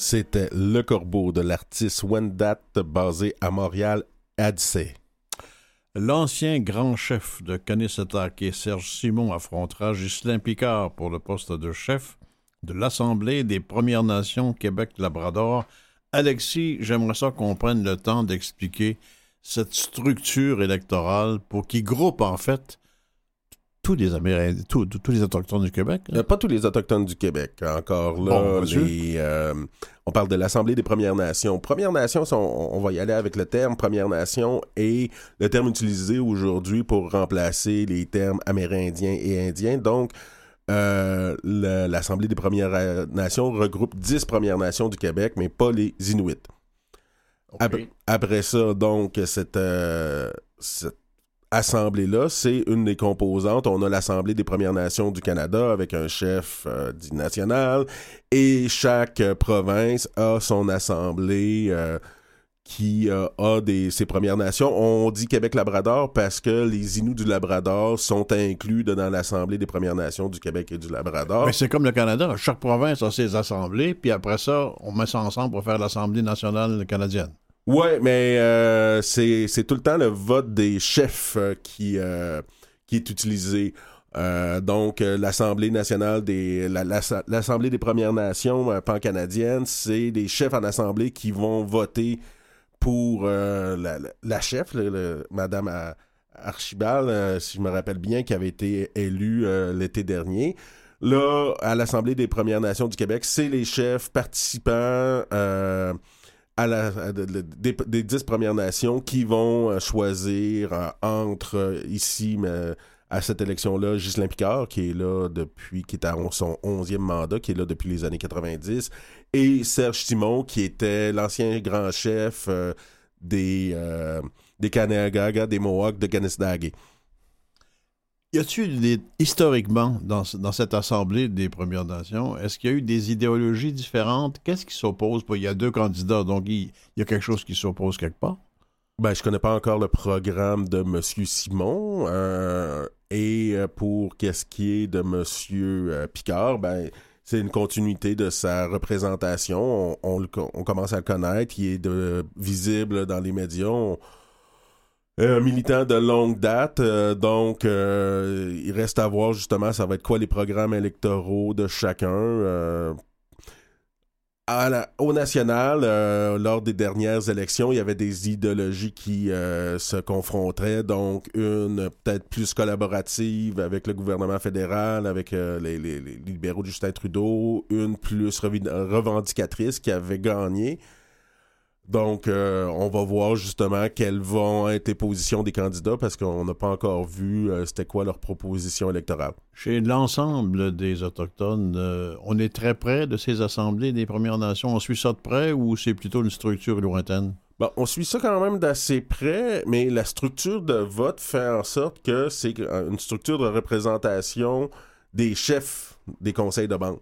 C'était Le Corbeau de l'artiste Wendat basé à Montréal, Addisey.
L'ancien grand chef de Kanesatake, Serge Simon, affrontera Ghislain Picard pour le poste de chef de l'Assemblée des Premières Nations Québec-Labrador. Alexis, j'aimerais ça qu'on prenne le temps d'expliquer cette structure électorale pour qui groupe en fait tous les Amérindiens, tous, tous les autochtones du Québec. hein?
Euh, pas tous les Autochtones du Québec. Encore là,
Bon, monsieur.
les, euh, on parle de l'Assemblée des Premières Nations. Premières Nations, on, on va y aller avec le terme Première Nation et le terme utilisé aujourd'hui pour remplacer les termes amérindiens et indiens. Donc, euh, l'Assemblée des Premières Nations regroupe 10 Premières Nations du Québec, mais pas les Inuits. Après, après ça, donc, cette, euh, cette assemblée-là, c'est une des composantes. On a l'Assemblée des Premières Nations du Canada avec un chef euh, dit national et chaque euh, province a son assemblée euh, qui a des, ses Premières Nations. On dit Québec-Labrador parce que les Inuits du Labrador sont inclus dans l'Assemblée des Premières Nations du Québec et du Labrador.
Mais c'est comme le Canada. Chaque province a ses assemblées, puis après ça, on met ça ensemble pour faire l'Assemblée nationale canadienne.
Ouais, mais euh, c'est tout le temps le vote des chefs euh, qui, euh, qui est utilisé. Euh, donc, euh, l'Assemblée nationale des la- la- l'Assemblée des Premières Nations euh, pan-canadiennes, c'est des chefs en assemblée qui vont voter pour la, la- chef, le- Madame Ar- Archibald, si je me rappelle bien, qui avait été élue l'été dernier. Là, à l'Assemblée des Premières Nations du Québec, c'est les chefs participants à la, des, des dix Premières Nations qui vont euh, choisir euh, entre euh, ici, mais, à cette élection-là, Ghislain Picard, qui est là depuis, qui est à on- son onzième mandat, qui est là depuis les années 90, et Serge Simon, qui était l'ancien grand chef des, euh, des Kanagaga, des Mohawks de Kanesdagé.
Y a-t-il historiquement, dans, dans cette assemblée des Premières Nations, est-ce qu'il y a eu des idéologies différentes? Qu'est-ce qui s'oppose? Il y a deux candidats, donc il, y a quelque chose qui s'oppose quelque part.
Ben, je connais pas encore le programme de M. Simon. euh, et euh, pour qu'est-ce qui est de M. euh, Picard, ben, c'est une continuité de sa représentation. On, commence à le connaître. Il est de- visible dans les médias. Un militant de longue date, euh, donc euh, il reste à voir justement ça va être quoi les programmes électoraux de chacun. euh, au national, euh, lors des dernières élections, il y avait des idéologies qui euh, se confronteraient, donc une peut-être plus collaborative avec le gouvernement fédéral, avec euh, les, les- libéraux de Justin Trudeau, une plus revendicatrice qui avait gagné. Donc, euh, on va voir justement quelles vont être les positions des candidats parce qu'on n'a pas encore vu euh, c'était quoi leur proposition électorale.
Chez l'ensemble des Autochtones, euh, on est très près de ces assemblées des Premières Nations. On suit ça de près ou c'est plutôt une structure lointaine?
Bon, on suit ça quand même d'assez près, mais la structure de vote fait en sorte que c'est une structure de représentation des chefs des conseils de bande.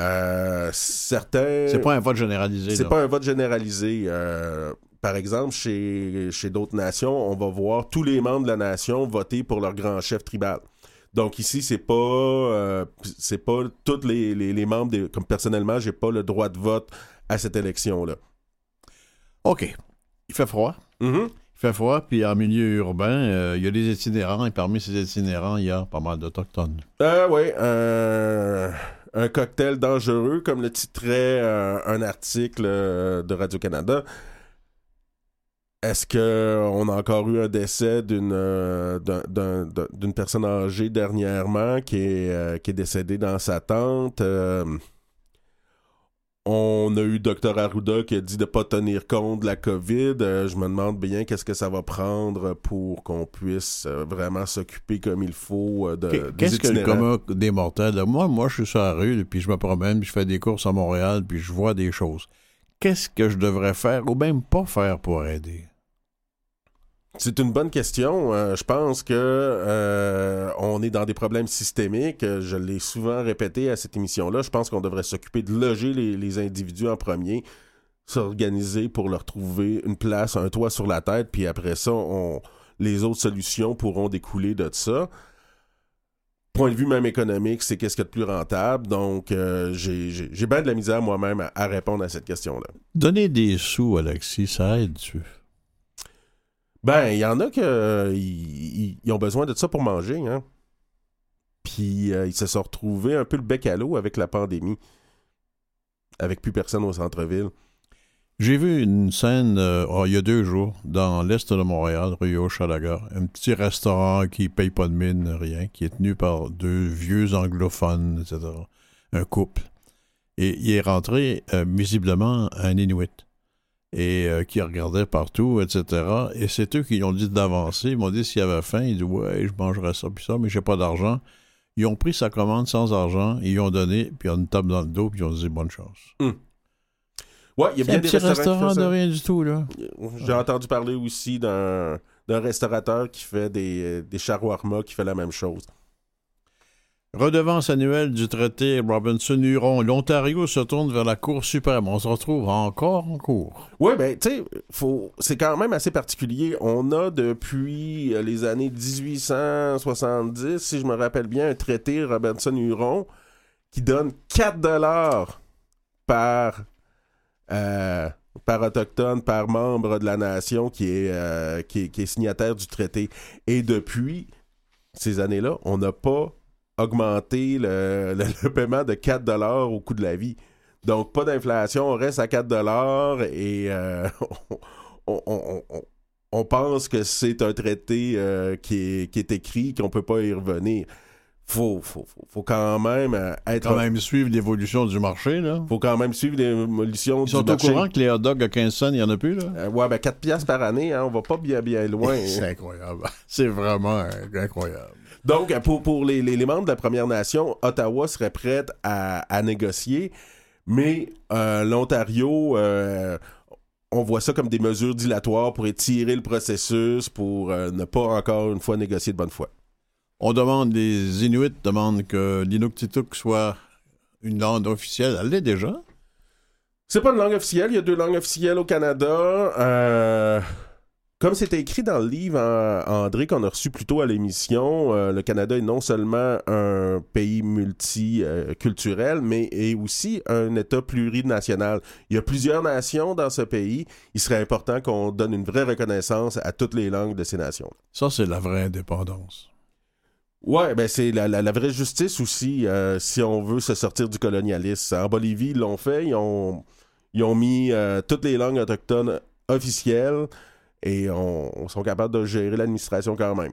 Euh, certains.
C'est pas un vote généralisé.
C'est pas un vote généralisé. Euh, par exemple, chez, chez d'autres nations, on va voir tous les membres de la nation voter pour leur grand chef tribal. Donc ici, c'est pas euh, c'est pas tous les, les- les membres des, comme personnellement, j'ai pas le droit de vote à cette élection-là.
OK. Il fait froid.
Mhm.
Il fait froid, puis en milieu urbain, euh, il y a des itinérants, et parmi ces itinérants, il y a pas mal d'Autochtones.
Ah oui, un, cocktail dangereux, comme le titrait euh, un article euh, de Radio-Canada. Est-ce qu'on a encore eu un décès d'une euh, personne âgée dernièrement qui est décédée dans sa tente? On a eu Dr Arruda qui a dit de ne pas tenir compte de la COVID. Euh, je me demande bien qu'est-ce que ça va prendre pour qu'on puisse euh, vraiment s'occuper comme il faut euh, de,
Qu'est-ce que le commun des mortels? là? Moi, moi, je suis sur la rue, puis je me promène, puis je fais des courses à Montréal, puis je vois des choses. Qu'est-ce que je devrais faire, ou même pas faire pour aider?
C'est une bonne question. Euh, je pense que euh, on est dans des problèmes systémiques. Euh, Je l'ai souvent répété à cette émission-là. Je pense qu'on devrait s'occuper de loger les, individus en premier, s'organiser pour leur trouver une place, un toit sur la tête, puis après ça, on, les autres solutions pourront découler de ça. Point de vue même économique, c'est qu'est-ce qu'il y a de plus rentable. Donc, j'ai bien de la misère moi-même à, à répondre à cette question-là.
Donner des sous, Alexis, ça aide-tu?
Ben, il y en a que euh, ont besoin de ça pour manger, hein. Puis euh, ils se sont retrouvés un peu le bec à l'eau avec la pandémie. Avec plus personne au centre-ville.
J'ai vu une scène euh, oh, il y a deux jours dans l'est de Montréal, rue Hochelaga, un petit restaurant qui paye pas de mine, rien, qui est tenu par deux vieux anglophones, etc. Un couple. Et il est rentré visiblement un Inuit et euh, qui regardait partout, etc. Et c'est eux qui ont dit d'avancer. Ils m'ont dit s'il y avait faim, ils dit ouais, je mangerais ça puis ça, mais j'ai pas d'argent. Ils ont pris sa commande sans argent, ils ont donné, puis on une table dans le dos, puis ils ont dit bonne chance.
Ouais, il y a bien
un
des
petit
restaurants
restaurant de rien du tout, là.
J'ai entendu parler aussi d'un d'un restaurateur qui fait des, des shawarma qui fait la même chose.
Redevance annuelle du traité Robinson-Huron. L'Ontario se tourne vers la Cour suprême. On se retrouve encore en cours.
Oui, ben, tu sais, c'est quand même assez particulier. On a depuis euh, les années 1870, si je me rappelle bien, un traité Robinson-Huron qui donne 4 dollars par, euh, par autochtone, par membre de la nation qui euh, qui est signataire du traité. Et depuis ces années-là, on n'a pas augmenté le, le- le paiement de 4 dollars au coût de la vie. Donc, pas d'inflation, on reste à 4 dollars et euh, on, on- on- on pense que c'est un traité euh, qui, est, qui est écrit, qu'on peut pas y revenir. Faut, faut, faut, faut quand même euh, être...
Quand même suivre l'évolution du marché, là.
faut quand même suivre l'évolution
Ils
du
sont au
marché.
courant que les hot dogs à 15 cents, il n'y en a plus, là?
Euh, ouais, ben 4 piastres par année, hein, on va pas bien, bien loin.
C'est incroyable. C'est vraiment incroyable.
Donc, pour, pour les, les- les membres de la Première Nation, Ottawa serait prête à, à négocier, mais euh, l'Ontario, euh, on voit ça comme des mesures dilatoires pour étirer le processus, pour euh, ne pas encore une fois négocier de bonne foi.
On demande, les Inuits demandent que l'Inuktitut soit une langue officielle. Elle l'est déjà.
C'est pas une langue officielle, il y a deux langues officielles au Canada. Euh, comme c'était écrit dans le livre, en- André, qu'on a reçu plus tôt à l'émission, euh, le Canada est non seulement un pays multiculturel, mais est aussi un État plurinational. Il y a plusieurs nations dans ce pays. Il serait important qu'on donne une vraie reconnaissance à toutes les langues de ces nations.
Ça, c'est la vraie indépendance.
Ouais, ben c'est la, la- la vraie justice aussi, euh, si on veut se sortir du colonialisme. En Bolivie, ils l'ont fait, ils ont, ils ont mis euh, toutes les langues autochtones officielles et on, on sont capables de gérer l'administration quand même.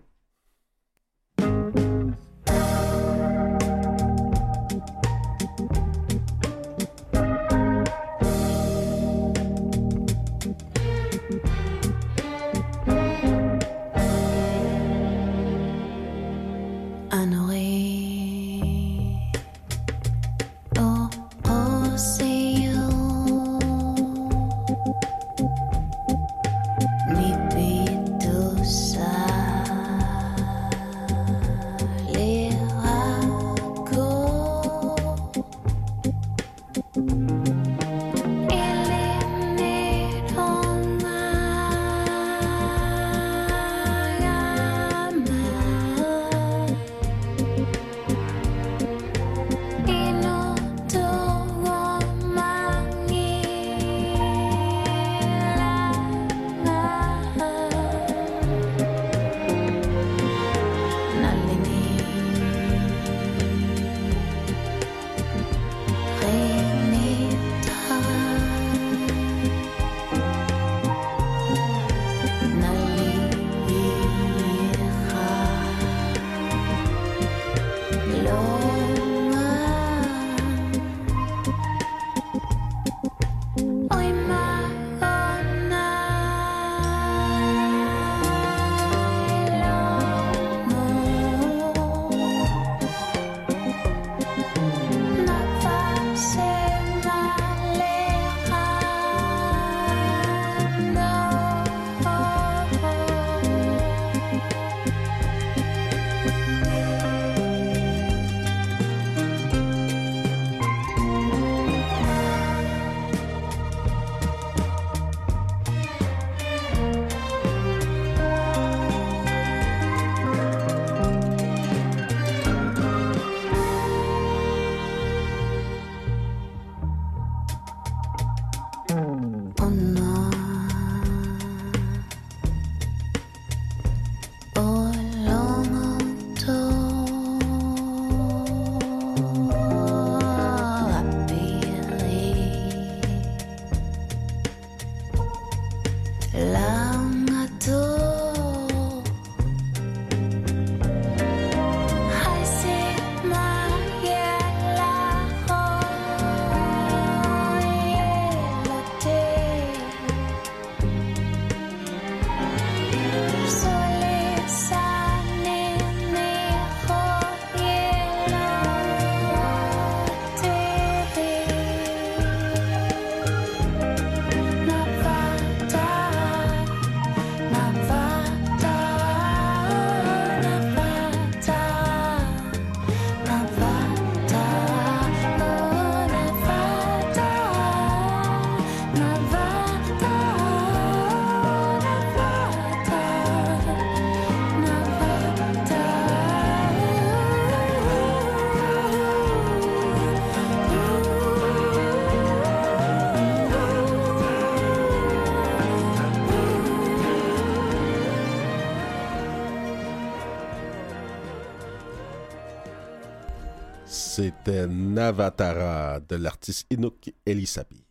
C'était Navatara de l'artiste Inuk Elisapi.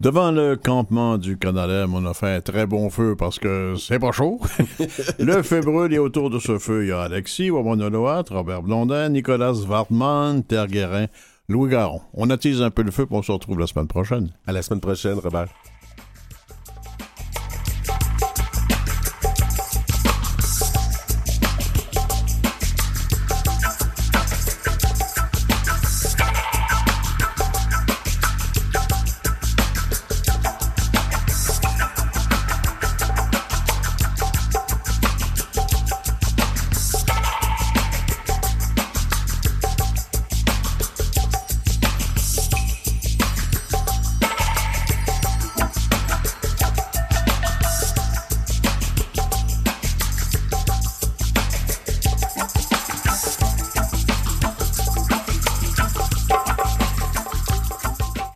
Devant le campement du Canalem, on a fait un très bon feu parce que c'est pas chaud. le feu brûle et autour de ce feu, il y a Alexis, Wamonoloat, Robert Blondin, Nicolas Wartman, Terre Guérin, Louis Garon. On attise un peu le feu pour on se retrouve la semaine prochaine.
À la semaine prochaine, Robert.